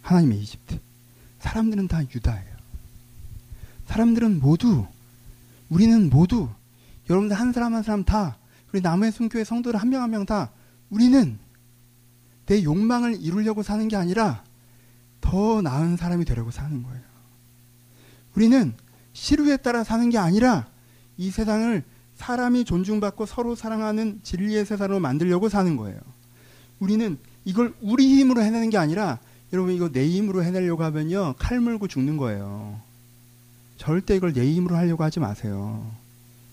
하나님의 이집트. 사람들은 다 유다예요. 사람들은 모두 우리는 모두 여러분들 한 사람 한 사람 다 우리 남의 순교회 성도들 한명 한 명 다 우리는 내 욕망을 이루려고 사는 게 아니라 더 나은 사람이 되려고 사는 거예요. 우리는 시루에 따라 사는 게 아니라 이 세상을 사람이 존중받고 서로 사랑하는 진리의 세상으로 만들려고 사는 거예요. 우리는 이걸 우리 힘으로 해내는 게 아니라 여러분 이거 내 힘으로 해내려고 하면요 칼 물고 죽는 거예요. 절대 이걸 내 힘으로 하려고 하지 마세요.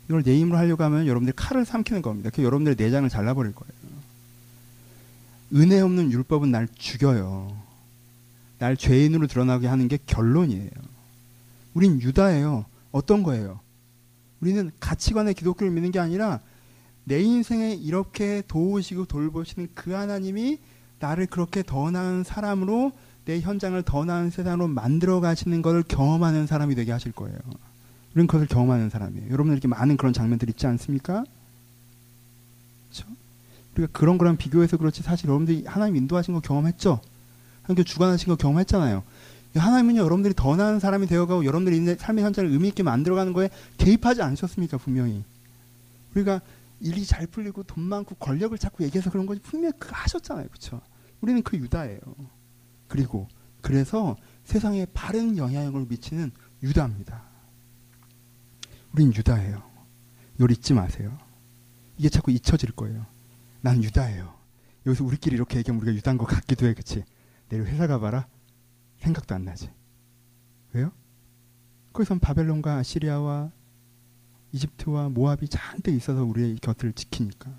이걸 내 힘으로 하려고 하면 여러분들 칼을 삼키는 겁니다. 그 여러분들의 내장을 잘라버릴 거예요. 은혜 없는 율법은 날 죽여요. 날 죄인으로 드러나게 하는 게 결론이에요. 우린 유다예요. 어떤 거예요? 우리는 가치관의 기독교를 믿는 게 아니라 내 인생에 이렇게 도우시고 돌보시는 그 하나님이 나를 그렇게 더 나은 사람으로 내 현장을 더 나은 세상으로 만들어 가시는 것을 경험하는 사람이 되게 하실 거예요. 우리는 그것을 경험하는 사람이에요. 여러분들 이렇게 많은 그런 장면들 있지 않습니까? 그렇죠? 우리가 그런 거랑 비교해서 그렇지 사실 여러분들이 하나님 인도하신 거 경험했죠? 하나님 주관하신 거 경험했잖아요. 하나님은요, 여러분들이 더 나은 사람이 되어가고 여러분들이 삶의 현장을 의미 있게 만들어가는 거에 개입하지 않으셨습니까, 분명히. 우리가 일이 잘 풀리고 돈 많고 권력을 찾고 얘기해서 그런 거지 분명히 그 하셨잖아요. 그렇죠? 우리는 그 유다예요. 그리고 그래서 세상에 바른 영향력을 미치는 유다입니다. 우린 유다예요. 이걸 잊지 마세요. 이게 자꾸 잊혀질 거예요. 난 유다예요. 여기서 우리끼리 이렇게 얘기하면 우리가 유다인 것 같기도 해. 그치? 내일 회사 가봐라. 생각도 안 나지. 왜요? 거기선 바벨론과 시리아와 이집트와 모압이 잔뜩 있어서 우리의 곁을 지키니까.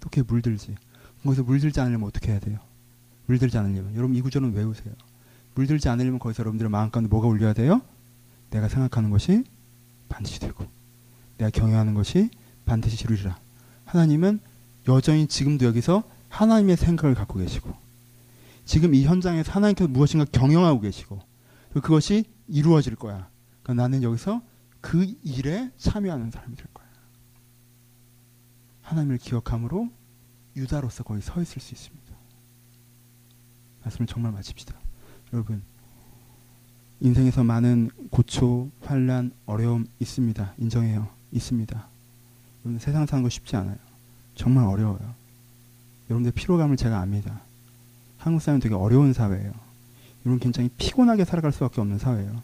또 그게 물들지. 거기서 물들지 않으려면 어떻게 해야 돼요? 물들지 않으려면. 여러분 이 구절은 외우세요. 물들지 않으려면 거기서 여러분들의 마음 가운데 뭐가 울려야 돼요? 내가 생각하는 것이 반드시 되고 내가 경영하는 것이 반드시 이루리라. 하나님은 여전히 지금도 여기서 하나님의 생각을 갖고 계시고 지금 이 현장에서 하나님께서 무엇인가 경영하고 계시고 그것이 이루어질 거야. 그러니까 나는 여기서 그 일에 참여하는 사람이 될 거야. 하나님을 기억함으로 유다로서 거기 서 있을 수 있습니다. 말씀을 정말 마칩시다. 여러분 인생에서 많은 고초, 환란, 어려움 있습니다. 인정해요. 있습니다. 세상 사는 거 쉽지 않아요. 정말 어려워요. 여러분들 피로감을 제가 압니다. 한국 사회는 되게 어려운 사회예요. 이런 굉장히 피곤하게 살아갈 수밖에 없는 사회예요.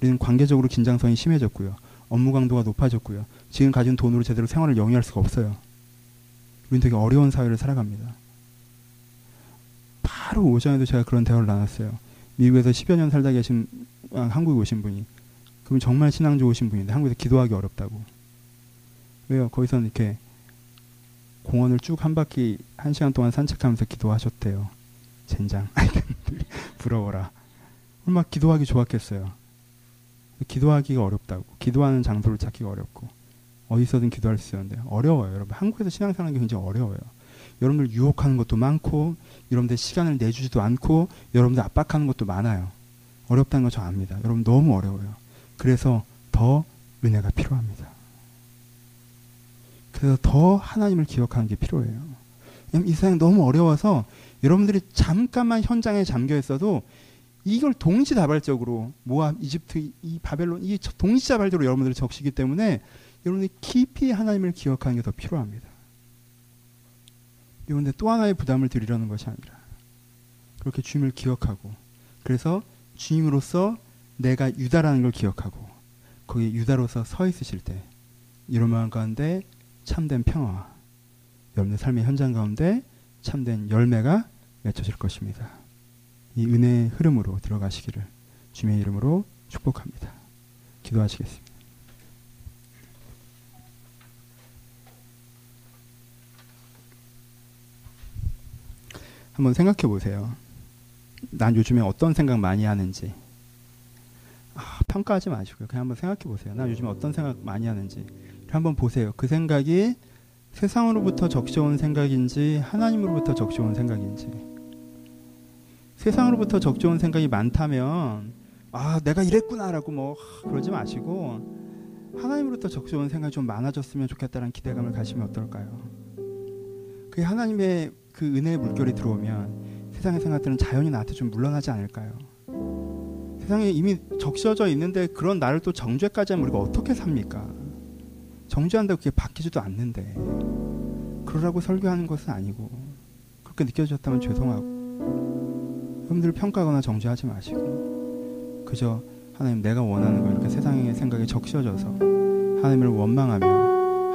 우리는 관계적으로 긴장성이 심해졌고요. 업무 강도가 높아졌고요. 지금 가진 돈으로 제대로 생활을 영위할 수가 없어요. 우리는 되게 어려운 사회를 살아갑니다. 바로 오전에도 제가 그런 대화를 나눴어요. 미국에서 10여 년 살다 계신 아, 한국에 오신 분이 그분 정말 신앙 좋으신 분인데 한국에서 기도하기 어렵다고. 왜요? 거기서는 이렇게 공원을 쭉 한 바퀴 한 시간 동안 산책하면서 기도하셨대요. 젠장. 부러워라. 얼마나 기도하기 좋았겠어요. 기도하기가 어렵다고. 기도하는 장소를 찾기가 어렵고. 어디서든 기도할 수 있었는데 어려워요. 여러분 한국에서 신앙생활하는 게 굉장히 어려워요. 여러분들 유혹하는 것도 많고 여러분들 시간을 내주지도 않고 여러분들 압박하는 것도 많아요. 어렵다는 거 저 압니다. 여러분 너무 어려워요. 그래서 더 은혜가 필요합니다. 그래서 더 하나님을 기억하는 게 필요해요. 이 세상이 너무 어려워서 여러분들이 잠깐만 현장에 잠겨 있어도 이걸 동시다발적으로 모압, 이집트, 이 바벨론 이 동시다발적으로 여러분들이 적시기 때문에 여러분들이 깊이 하나님을 기억하는 게 더 필요합니다. 그런데 또 하나의 부담을 드리려는 것이 아니라 그렇게 주님을 기억하고 그래서 주님으로서 내가 유다라는 걸 기억하고 거기 유다로서 서 있으실 때 이런 마음 가운데 참된 평화와 여러분의 삶의 현장 가운데 참된 열매가 맺혀질 것입니다. 이 은혜의 흐름으로 들어가시기를 주님의 이름으로 축복합니다. 기도하시겠습니다. 한번 생각해 보세요. 난 요즘에 어떤 생각 많이 하는지. 아, 평가하지 마시고요. 그냥 한번 생각해 보세요. 난 요즘에 어떤 생각 많이 하는지. 한번 보세요. 그 생각이 세상으로부터 적셔온 생각인지 하나님으로부터 적셔온 생각인지. 세상으로부터 적셔온 생각이 많다면 아 내가 이랬구나라고 뭐 그러지 마시고 하나님으로부터 적셔온 생각이 좀 많아졌으면 좋겠다는 기대감을 가시면 어떨까요? 그 하나님의 그 은혜의 물결이 들어오면 세상의 생각들은 자연히 나한테 좀 물러나지 않을까요? 세상에 이미 적셔져 있는데 그런 나를 또 정죄까지 하면 우리가 어떻게 삽니까? 정죄한다고 그게 바뀌지도 않는데 그러라고 설교하는 것은 아니고 그렇게 느껴졌다면 죄송하고 여러분들 평가하거나 정죄하지 마시고 그저 하나님 내가 원하는 걸 이렇게 세상의 생각에 적셔져서 하나님을 원망하며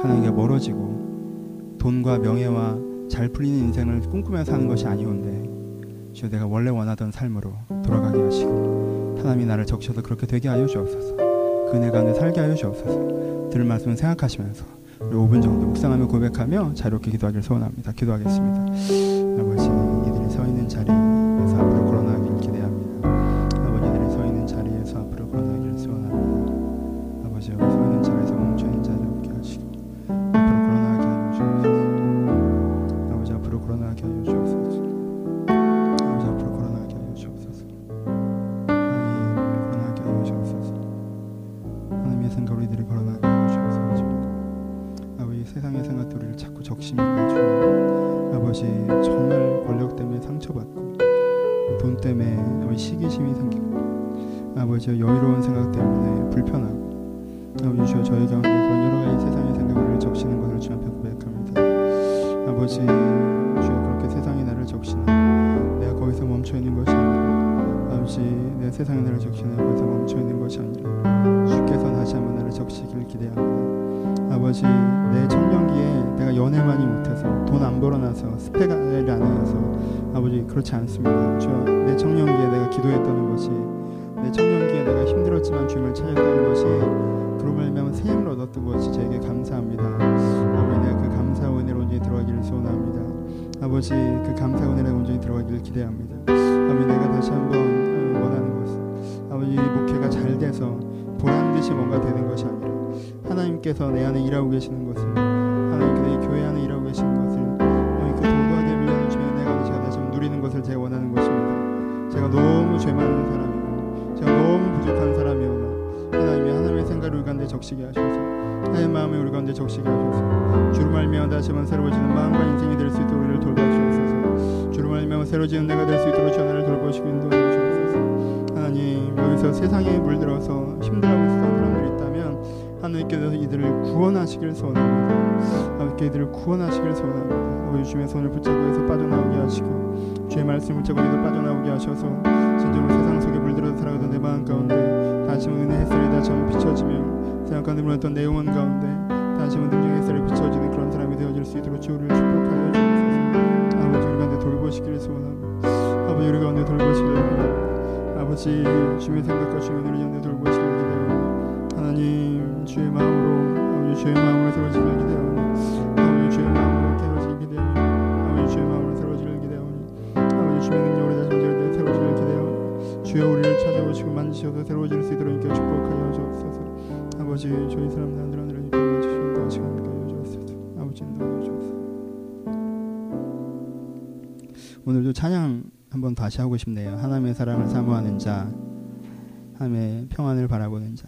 하나님께 멀어지고 돈과 명예와 잘 풀리는 인생을 꿈꾸며 사는 것이 아니온데 주여 내가 원래 원하던 삶으로 돌아가게 하시고 하나님이 나를 적셔서 그렇게 되게 하여 주옵소서. 그 은혜 가운데 살게 하여 주옵소서 들을 말씀을 생각하시면서 우리 5분 정도 묵상하며 고백하며 자유롭게 기도하기를 소원합니다. 기도하겠습니다. 아버지 듯이 뭔가 되는 것이 아니라 하나님께서 내 안에 일하고 계시는 것을 하나님께서 이 교회 안에 일하고 계시는 것을 그 도구하게 밀려는 주면 내가 제가 다시 한번 누리는 것을 제가 원하는 것입니다. 제가 너무 죄 많은 사람이고 제가 너무 부족한 사람이오나 하나님이 하나님의 생각을 우리 가운데 적시게 하셔서 하나님의 마음을 우리 가운데 적시게 하셔서 주를 말미암아 다시 한번 새로워지는 마음과 인생이 될 수 있도록 우리를 돌봐주옵소서. 주를 말미암아 새로워지는 내가 될 수 있도록 전하를 돌보시고 인도해 주옵소서 여기서 세상에 물들어서 힘들어하고 있었던 사람들이 있다면 하나님께서 이들을 구원하시길 소원합니다. 하나님께 이들을 구원하시길 소원합니다. 아버지 주님의 손을 붙잡고 해서 빠져나오게 하시고 주의 말씀을 붙잡고 이들 빠져나오게 하셔서 진정으로 세상 속에 물들어서 살아가던 내 마음 가운데 다시 한번 은혜 햇살이 다시 한번 비춰지며 세상 가운데 물었던 내 영혼 가운데 다시 한번 능력 햇살이 비춰지는 그런 사람이 되어질 수 있도록 주를 축복하여 주옵소서. 아버지 우리 가운데 돌보시기를 소원합니다. 아버지 우리 가운데 돌보시기를 기대합니다 아버지 주님의 생각과 주님의 눈을 가운데 돌보시기를 기대합니다 하나님 주의 마음으로 아버지 주의 마음으로 세워지기를 기대합니다 아버지 주의 마음으로 세워지기를 기대합니다 아버지 주의 마음으로 세워지기를 기대합니다 아버지 주의 능력으로 다시 한번 세워지기를 기대합니다 주여 우리를 찾아오시고 만지셔서 새로워질 수 있도록 이렇게 축복하여 주옵소서. 아버지 저희 사람들 주옵소서. 오늘도 찬양 한번 다시 하고 싶네요. 하나님의 사랑을 사모하는 자 하나님의 평안을 바라보는 자.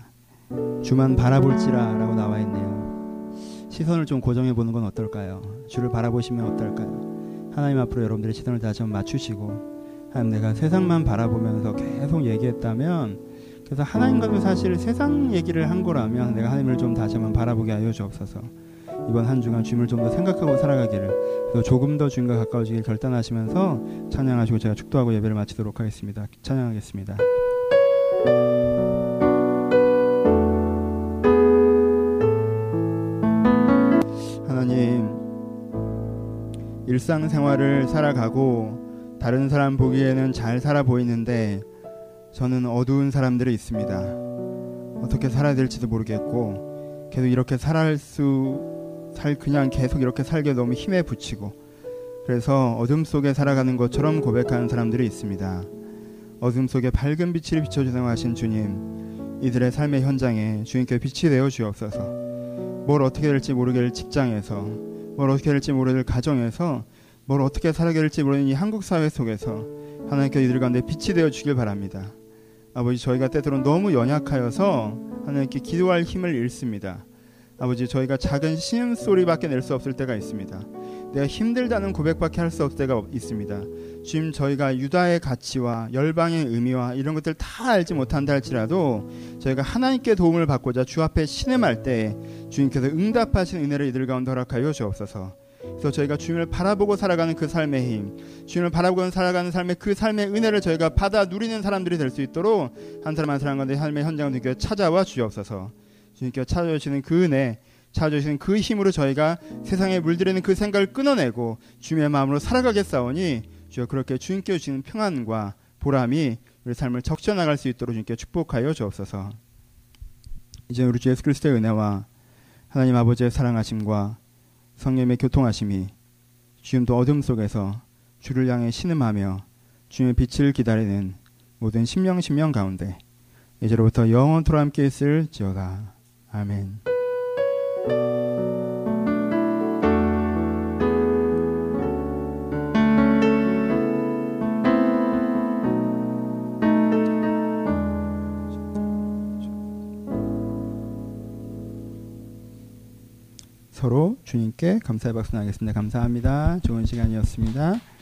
주만 바라볼지라라고 나와 있네요. 시선을 좀 고정해 보는 건 어떨까요? 주를 바라보시면 어떨까요? 하나님 앞으로 여러분들의 시선을 다시 한번 맞추시고 하나님 내가 세상만 바라보면서 계속 얘기했다면 그래서 하나님과도 사실 세상 얘기를 한 거라면 내가 하나님을 좀 다시 한번 바라보게 하여 주옵소서. 이번 한 주간 주님을 좀 더 생각하고 살아가기를 또 조금 더 주님과 가까워지길 결단하시면서 찬양하시고 제가 축도하고 예배를 마치도록 하겠습니다. 찬양하겠습니다. 하나님 일상생활을 살아가고 다른 사람 보기에는 잘 살아 보이는데 저는 어두운 사람들이 있습니다. 어떻게 살아야 될지도 모르겠고 계속 이렇게 살아갈 수 살 그냥 계속 이렇게 살게 너무 힘에 부치고 그래서 어둠 속에 살아가는 것처럼 고백하는 사람들이 있습니다. 어둠 속에 밝은 빛을 비춰주세요 하신 주님 이들의 삶의 현장에 주님께 빛이 되어 주옵소서 뭘 어떻게 될지 모르게 직장에서 뭘 어떻게 될지 모르는 가정에서 뭘 어떻게 살아야 될지 모르는 이 한국 사회 속에서 하나님께 이들 가운데 빛이 되어 주길 바랍니다. 아버지 저희가 때때로 너무 연약하여서 하나님께 기도할 힘을 잃습니다. 아버지 저희가 작은 신음 소리밖에 낼 수 없을 때가 있습니다. 내가 힘들다는 고백밖에 할 수 없을 때가 있습니다. 주님 저희가 유다의 가치와 열방의 의미와 이런 것들 다 알지 못한다 할지라도 저희가 하나님께 도움을 받고자 주 앞에 신음할 때 주님께서 응답하신 은혜를 이들 가운데 허락하여 주옵소서. 그래서 저희가 주님을 바라보고 살아가는 그 삶의 힘, 주님을 바라보고 살아가는 삶의 그 삶의 은혜를 저희가 받아 누리는 사람들이 될 수 있도록 한 사람 한 사람 가운데 삶의 현장을 주님께 찾아와 주옵소서. 주님께 찾아주시는 그 은혜, 찾아주시는 그 힘으로 저희가 세상에 물들이는 그 생각을 끊어내고 주님의 마음으로 살아가겠사오니 주여 그렇게 주님께 주시는 평안과 보람이 우리 삶을 적셔 나갈 수 있도록 주님께 축복하여 주옵소서. 이제 우리 주 예수 그리스도의 은혜와 하나님 아버지의 사랑하심과 성령의 교통하심이 지금도 어둠 속에서 주를 향해 신음하며 주님의 빛을 기다리는 모든 신명 신명 가운데 이제로부터 영원토록 함께 있을지어다. 아멘. 서로 주님께 감사의 박수 나겠습니다. 감사합니다. 좋은 시간이었습니다.